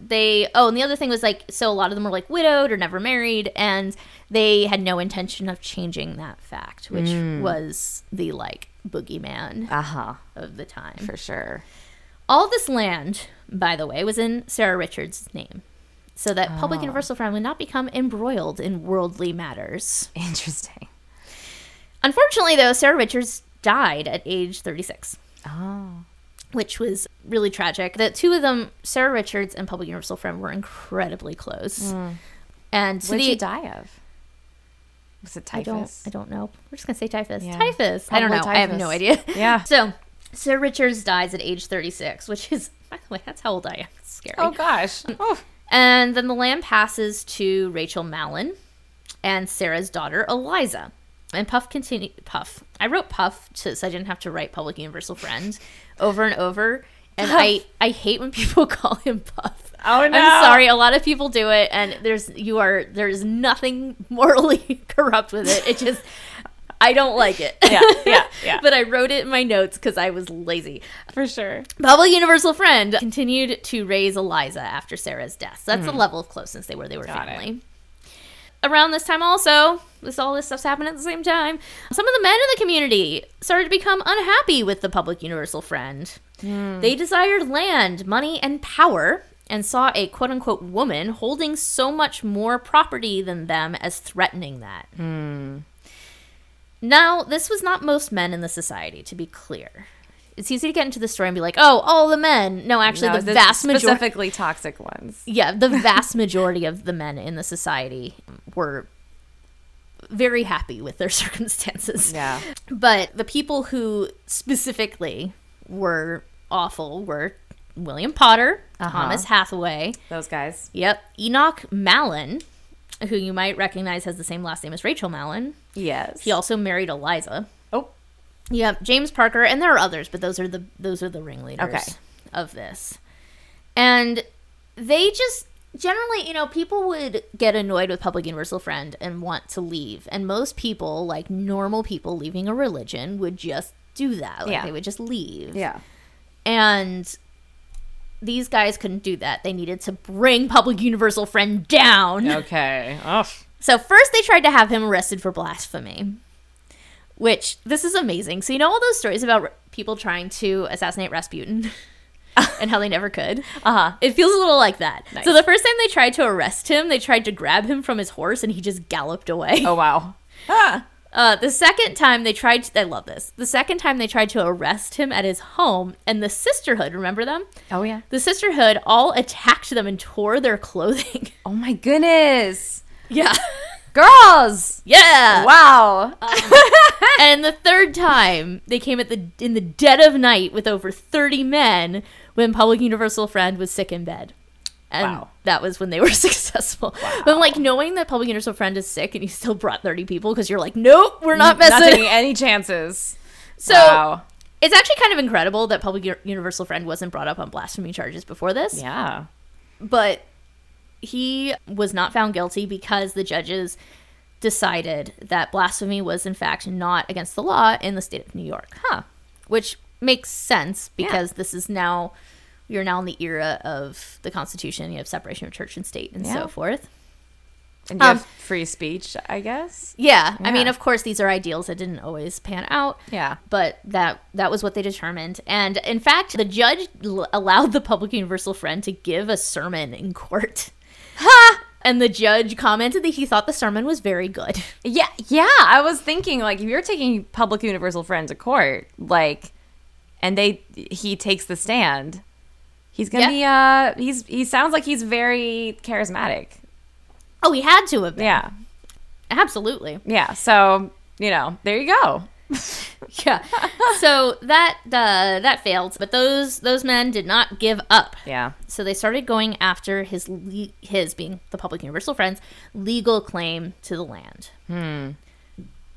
they oh, and the other thing was like so a lot of them were like widowed or never married, and they had no intention of changing that fact, which Mm. was the like boogeyman Uh huh. of the time. For sure. All this land, by the way, was in Sarah Richards' name. So that Public Oh. Universal Friend would not become embroiled in worldly matters. Interesting. Unfortunately, though, Sarah Richards died at age 36, Oh. Which was really tragic. The two of them, Sarah Richards and Public Universal Friend, were incredibly close. Hmm. And so What did she die of? Was it I don't, typhus? I don't know. We're just gonna say typhus. Yeah. Typhus. I don't know. Probably I have no idea. Yeah. So, Sarah Richards dies at age 36, which is, by the way, that's how old I am. It's scary. Oh gosh. Oh. And then the land passes to Rachel Malin and Sarah's daughter Eliza. And Puff continued. Puff. I wrote Puff to, so I didn't have to write Public Universal Friend over and over. And I, I hate when people call him Puff. Oh, no. I'm sorry. A lot of people do it, and there's you are there's nothing morally corrupt with it. It just I don't like it. Yeah, yeah, yeah. but I wrote it in my notes because I was lazy. For sure. Public Universal Friend continued to raise Eliza after Sarah's death. So that's the level of closeness they were. They were Mm-hmm. Got it. Around this time, also, this all this stuff's happening at the same time. Some of the men in the community started to become unhappy with the Public Universal Friend. Hmm. They desired land, money, and power, and saw a quote unquote woman holding so much more property than them as threatening that. Hmm. Now, this was not most men in the society, to be clear. It's easy to get into the story and be like, "Oh, all the men." No, actually, No, the vast majority. specifically toxic ones. Yeah, the vast majority of the men in the society were very happy with their circumstances. Yeah. But the people who specifically were awful were William Potter, Uh-huh. Thomas Hathaway, Those guys. yep, Enoch Malin, who you might recognize has the same last name as Rachel Malin. Yes. He also married Eliza. Yep, James Parker, and there are others, but those are the those are the ringleaders Okay. of this. And they just generally, you know, people would get annoyed with Public Universal Friend and want to leave. And most people, like normal people leaving a religion, would just do that. Like Yeah. they would just leave. Yeah. And these guys couldn't do that. They needed to bring Public Universal Friend down. Okay. Oh. So first they tried to have him arrested for blasphemy. Which this is amazing. So you know all those stories about r- people trying to assassinate Rasputin and how they never could. Uh huh. It feels a little like that. Nice. So the first time they tried to arrest him, they tried to grab him from his horse and he just galloped away. Oh wow. Ah. Uh, the second time they tried, to, I love this. The second time they tried to arrest him at his home, and the sisterhood, remember them? Oh yeah. The sisterhood all attacked them and tore their clothing. Oh my goodness. yeah. Girls! Yeah. Wow. Um, and the third time they came at the in the dead of night with over 30 men when public universal friend was sick in bed and Wow. that was when they were successful but like knowing that public universal friend is sick and he still brought 30 people because you're like nope we're not Not messing taking any chances. so wow. it's actually kind of incredible that public universal friend wasn't brought up on blasphemy charges before this Yeah. but he was not found guilty because the judges decided that blasphemy was in fact not against the law in the state of New York. Huh. Which makes sense because this is now you're now in the era of the Constitution. You have separation of church and state and Yeah. so forth. And you Um, have free speech, I guess. Yeah, I mean, of course, these are ideals that didn't always pan out. Yeah. but that that was what they determined and in fact the judge l- allowed the public universal friend to give a sermon in court ha and the judge commented that he thought the sermon was very good Yeah, yeah. I was thinking like if you're taking public universal friend to court, like, and they he takes the stand, he's gonna be uh he's he sounds like he's very charismatic. oh he had to have been Yeah, absolutely yeah. So you know, there you go. yeah. So that uh, that failed but those those men did not give up. Yeah. so they started going after his le- his being the public universal friends legal claim to the land. Hmm.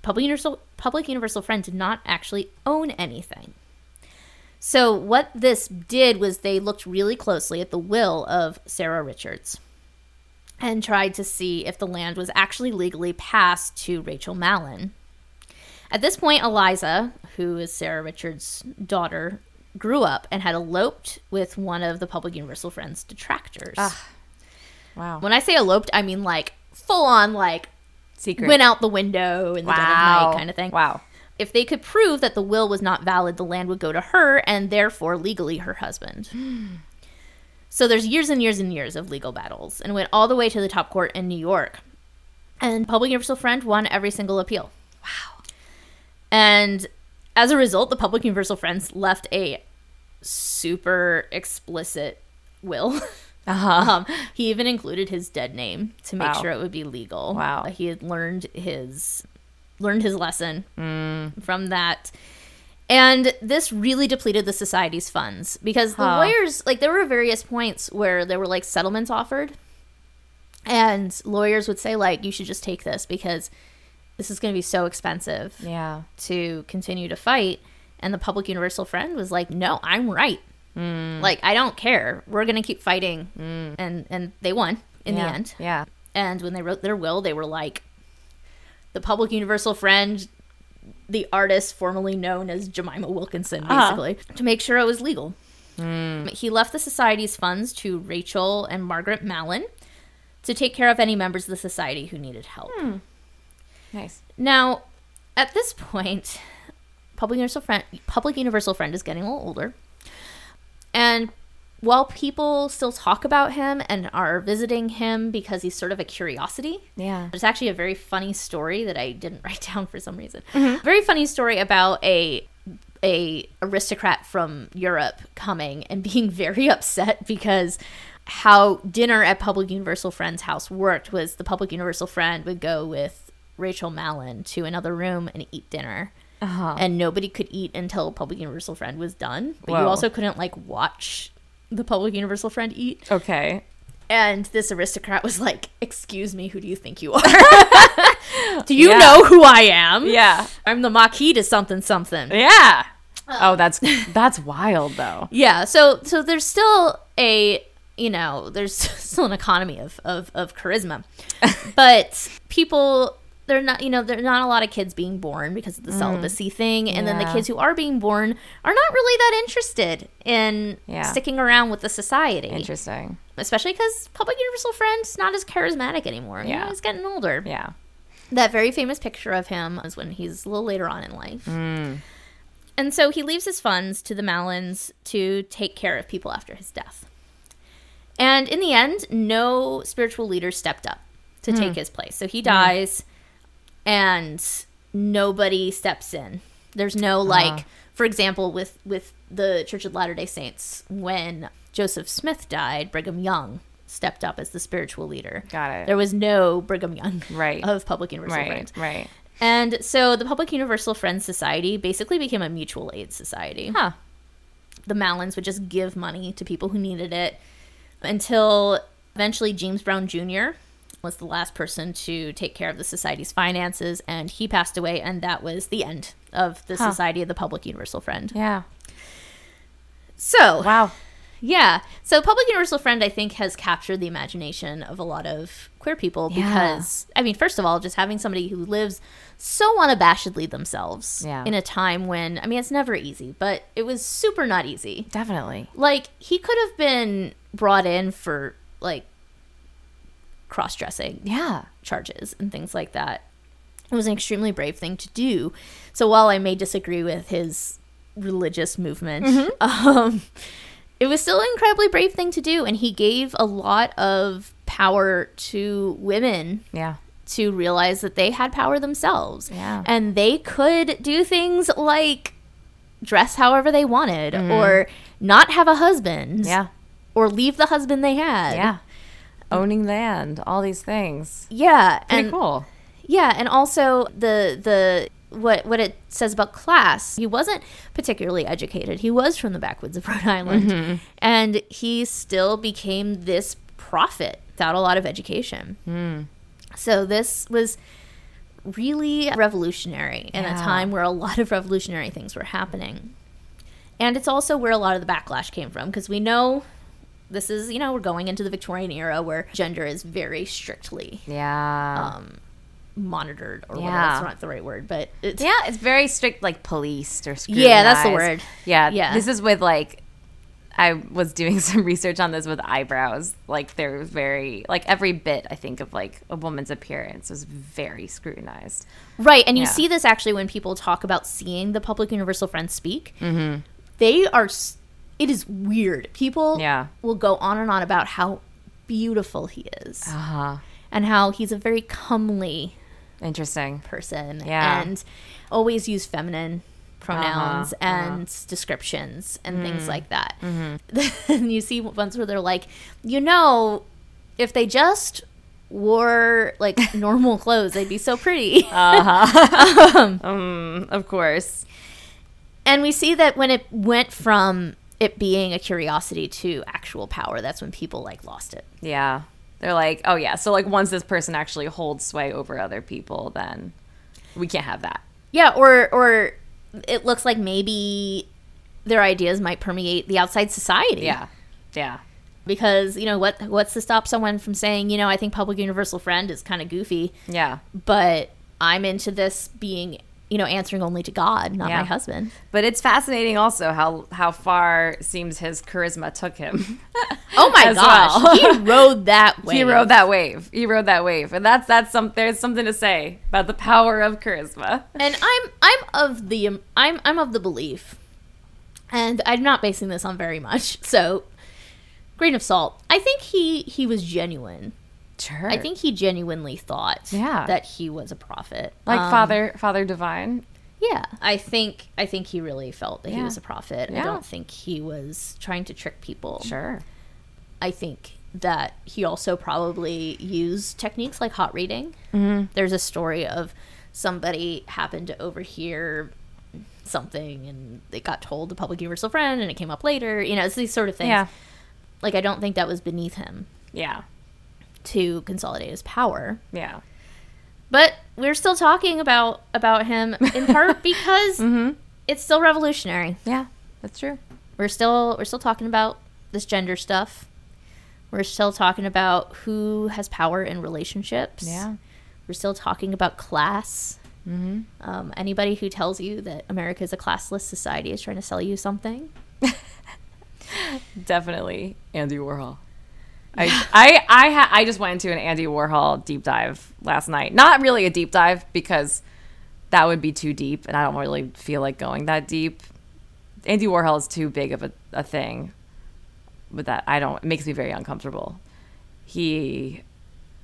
public universal public universal friend did not actually own anything. So what this did was they looked really closely at the will of sarah richards and tried to see if the land was actually legally passed to rachel malin at this point eliza who is sarah richards daughter grew up and had eloped with one of the public universal friends detractors ah, Wow. when i say eloped i mean like full on like Secret. went out the window in the dead of night kind of thing. Wow. If they could prove that the will was not valid, the land would go to her and therefore legally her husband. so there's years and years and years of legal battles and went all the way to the top court in New York. And Public Universal Friend won every single appeal. Wow. And as a result, the Public Universal Friends left a super explicit will. Uh-huh. Um, he even included his dead name to make Wow. sure it would be legal. Wow. he had learned his learned his lesson Mm. from that, and this really depleted the society's funds because the lawyers like there were various points where there were like settlements offered, and lawyers would say like you should just take this because this is going to be so expensive Yeah. to continue to fight. And the public universal friend was like, no, I'm right. Mm. Like, I don't care. We're going to keep fighting. And, and they won in yeah. the end. Yeah. And when they wrote their will, they were like, the public universal friend, the artist formerly known as Jemima Wilkinson, Uh-huh. basically, to make sure it was legal. He left the society's funds to Rachel and Margaret Malin to take care of any members of the society who needed help. Nice. Now, at this point, public universal friend, public universal friend is getting a little older, and while people still talk about him and are visiting him because he's sort of a curiosity, Yeah. It's actually a very funny story that I didn't write down for some reason. Mm-hmm. Very funny story about a a aristocrat from Europe coming and being very upset because how dinner at Public Universal Friend's house worked was the Public Universal Friend would go with Rachel Malin to another room and eat dinner. Uh-huh. And nobody could eat until Public Universal Friend was done. But you also couldn't like watch the Public Universal Friend eat. Okay. And this aristocrat was like, Excuse me, who do you think you are? do you Yeah. know who I am? Yeah. I'm the Marquis to something something. Yeah. Oh, that's that's wild though. Yeah, so so there's still a you know, there's still an economy of, of, of charisma. but people they're not you know, there are not a lot of kids being born because of the celibacy thing. And then the Mm. Kids who are being born are not really that interested in Yeah. sticking around with the society. Interesting. Especially because Public Universal Friend's not as charismatic anymore. You know, Yeah. he's getting older. Yeah. That very famous picture of him is when he's a little later on in life. Mm. And so he leaves his funds to the malins to take care of people after his death. And in the end, no spiritual leader stepped up to Hmm. take his place. So he dies and nobody steps in. There's no like Ah. for example with with the Church of Latter-day Saints when Joseph Smith died, Brigham Young stepped up as the spiritual leader. Got it. There was no Brigham Young Right. of Public Universal Friends. right, Friend. right. And so the Public Universal Friends Society basically became a mutual aid society. Huh. The Malins would just give money to people who needed it until eventually James Brown Jr. was the last person to take care of the society's finances and he passed away and that was the end of the Huh. Society of the Public Universal Friend. Yeah. So, Wow. yeah. So Public Universal Friend I think has captured the imagination of a lot of queer people Yeah. because I mean first of all just having somebody who lives so unabashedly themselves Yeah. in a time when I mean it's never easy, but it was super not easy. Definitely. Like he could have been brought in for like cross-dressing Yeah. charges and things like that. It was an extremely brave thing to do. So while I may disagree with his religious movement, um, it was still an incredibly brave thing to do, and he gave a lot of power to women Yeah. to realize that they had power themselves, Yeah. and they could do things like dress however they wanted, or not have a husband, Yeah. or leave the husband they had, Yeah. Owning land, all these things. yeah, Pretty and cool. Yeah, and also the the what what it says about class. He wasn't particularly educated. He was from the backwoods of Rhode Island, mm-hmm. and he still became this prophet without a lot of education. Hmm. So this was really revolutionary in a time where a lot of revolutionary things were happening. And it's also where a lot of the backlash came from because we know this is, you know, we're going into the Victorian era where gender is very strictly Yeah. um, monitored or whatever. Yeah. That's not the right word, but it's yeah, it's very strict, like policed or scrutinized. Yeah, that's the word. Yeah, Yeah. This is with like, I was doing some research on this with eyebrows. Like they're very like every bit I think of like a woman's appearance was very scrutinized. right. And you Yeah. see this actually when people talk about seeing the public universal friends speak. Mm-hmm. They are. s- It is weird. People Yeah. will go on and on about how beautiful he is Uh huh. and how he's a very comely Interesting. person Yeah. and always use feminine pronouns Uh-huh, uh-huh. and descriptions and things like that. Mm-hmm. and you see ones where they're like, you know, if they just wore like normal clothes, they'd be so pretty. Um, of course. and we see that when it went from it being a curiosity to actual power, that's when people like lost it. Yeah. They're like, oh yeah. So like once this person actually holds sway over other people, then we can't have that. Yeah, or or it looks like maybe their ideas might permeate the outside society. Yeah. Yeah. because you know what what's to stop someone from saying you know i think public universal friend is kind of goofy Yeah. but i'm into this being you know answering only to god not Yeah. my husband But it's fascinating also how how far seems his charisma took him. oh my gosh well. he rode that way He rode that wave. He rode that wave, and that's that's some. There's something to say about the power of charisma. and i'm i'm of the i'm i'm of the belief and i'm not basing this on very much so grain of salt i think he he was genuine Sure. i think he genuinely thought Yeah. that he was a prophet like Um, Father Father Divine. Yeah, I think I think he really felt that he was a prophet. I don't think he was trying to trick people. Sure. I think that he also probably used techniques like hot reading. Mm-hmm. There's a story of somebody happened to overhear something and they got told the public universal friend and it came up later. You know, it's these sort of things. Yeah. Like I don't think that was beneath him Yeah. To consolidate his power. Yeah. But we're still talking about about him in part because it's still revolutionary. Yeah. That's true. we're still we're still talking about this gender stuff. We're still talking about who has power in relationships. Yeah. We're still talking about class. Mm-hmm. Um, anybody who tells you that America is a classless society is trying to sell you something. Definitely Andy Warhol. I I I, ha- I just went into an Andy Warhol deep dive last night. Not really a deep dive because that would be too deep, and I don't really feel like going that deep. Andy Warhol is too big of a, a thing. With that, I don't. It makes me very uncomfortable. He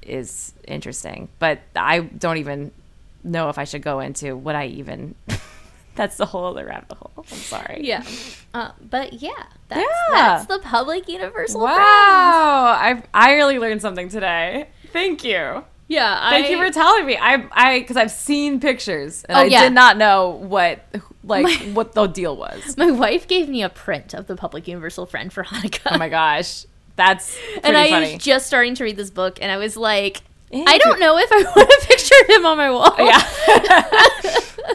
is interesting, but I don't even know if I should go into what I even. That's the whole other rabbit hole. I'm sorry. Yeah. Uh, but yeah, that's, Yeah. that's the public universal Wow. I I really learned something today. Thank you. Yeah. Thank I, you for telling me. I I because I've seen pictures and Oh, I yeah. did not know what like what the deal was. My wife gave me a print of the public universal friend for Hanukkah. Oh my gosh, that's and I funny. was just starting to read this book, and I was like, I don't know if I want to picture him on my wall. yeah,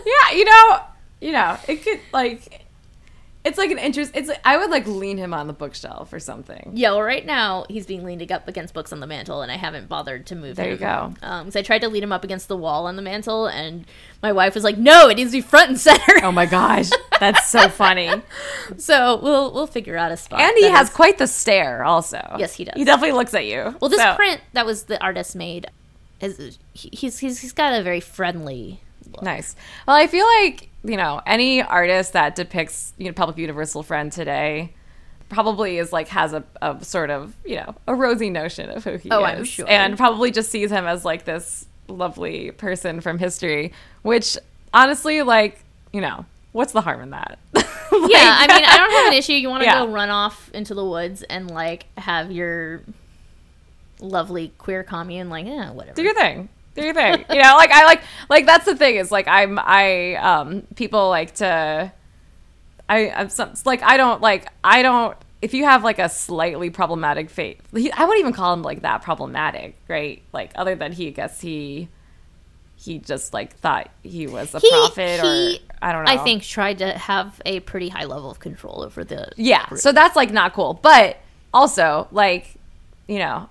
yeah. You know, you know, it could like. It's like an interest. It's like, I would like lean him on the bookshelf or something. Yeah, well, right now he's being leaned up against books on the mantle, and I haven't bothered to move There him. you go. Um, because I tried to lean him up against the wall on the mantle, and my wife was like, "No, it needs to be front and center." Oh my gosh, that's so funny. so we'll we'll figure out a spot. And he has is- quite the stare, also. Yes, he does. He definitely looks at you. well, this So- print that was the artist made. Is he's he's he's got a very friendly. Look. Nice. Well, I feel like you know any artist that depicts you know public universal friend today probably is like has a, a sort of you know a rosy notion of who he Oh, is, I'm sure. and probably just sees him as like this lovely person from history. Which honestly, like you know, what's the harm in that? Yeah, I mean, I don't have an issue. You want to Yeah. go run off into the woods and like have your lovely queer commune, like, yeah, whatever. do your thing do your thing you know like i like like that's the thing is like i'm i um people like to i i'm some like i don't like i don't if you have like a slightly problematic faith i wouldn't even call him like that problematic right like other than he I guess he he just like thought he was a He- prophet he, or i don't know I think tried to have a pretty high level of control over the. yeah group. so that's like not cool but also like you know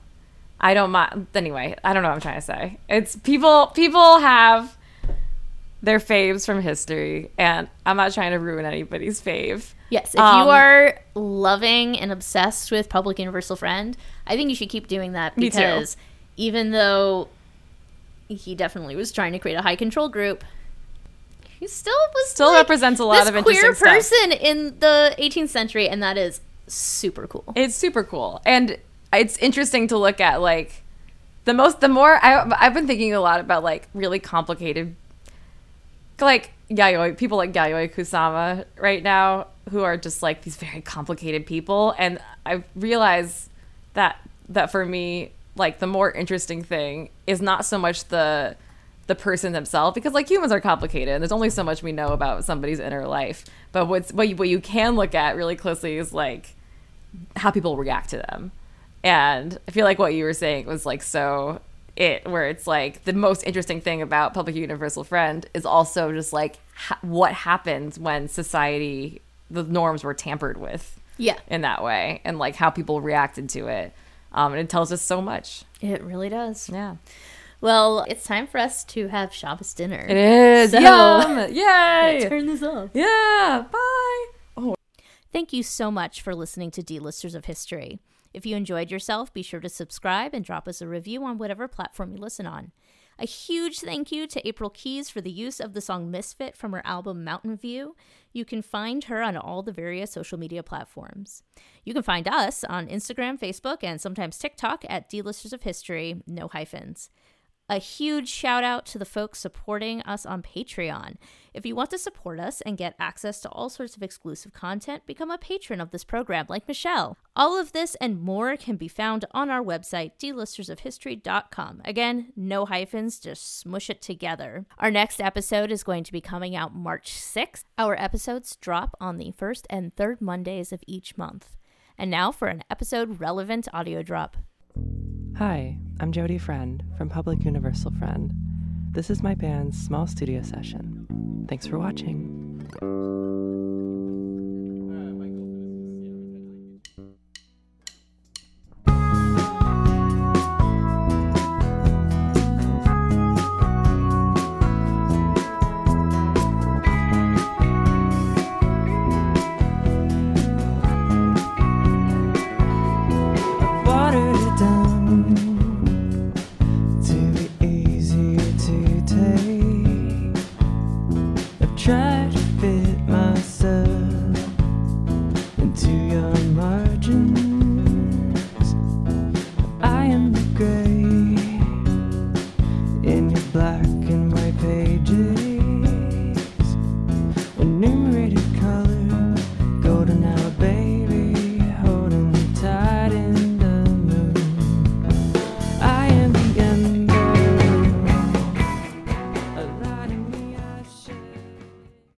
i don't mind anyway i don't know what i'm trying to say it's people people have their faves from history and i'm not trying to ruin anybody's fave Yes, if Um, you are loving and obsessed with Public Universal Friend, I think you should keep doing that because even though he definitely was trying to create a high control group, he still was Still like, represents a lot of queer interesting stuff. person in the 18th century, and that is super cool. it's super cool and it's interesting to look at like the most the more I, i've been thinking a lot about like really complicated like Yayoi, people like Yayoi Kusama right now who are just like these very complicated people and I realize that that for me like the more interesting thing is not so much the the person themselves because like humans are complicated and there's only so much we know about somebody's inner life but what's what you, what you can look at really closely is like how people react to them. And I feel like what you were saying was like so it where it's like the most interesting thing about public universal friend is also just like ha- what happens when society the norms were tampered with Yeah, in that way and like how people reacted to it. Um, and it tells us so much. it really does. Yeah. Well, it's time for us to have Shabbos dinner. It is. So- Yum. Yay. Turn this off. Yeah. Bye. Oh. Thank you so much for listening to D-Listers of History. If you enjoyed yourself, be sure to subscribe and drop us a review on whatever platform you listen on. A huge thank you to April Keys for the use of the song Misfit from her album Mountain View. You can find her on all the various social media platforms. You can find us on Instagram, Facebook, and sometimes TikTok at D-Listers of History, no hyphens. A huge shout out to the folks supporting us on Patreon. If you want to support us and get access to all sorts of exclusive content, become a patron of this program like Michelle. All of this and more can be found on our website, dlistersofhistory.com. Again, no hyphens, just smush it together. Our next episode is going to be coming out March 6th. Our episodes drop on the first and third Mondays of each month. And now for an episode relevant audio drop. Hi, I'm Jody Friend from Public Universal Friend. This is my band's small studio session. Thanks for watching.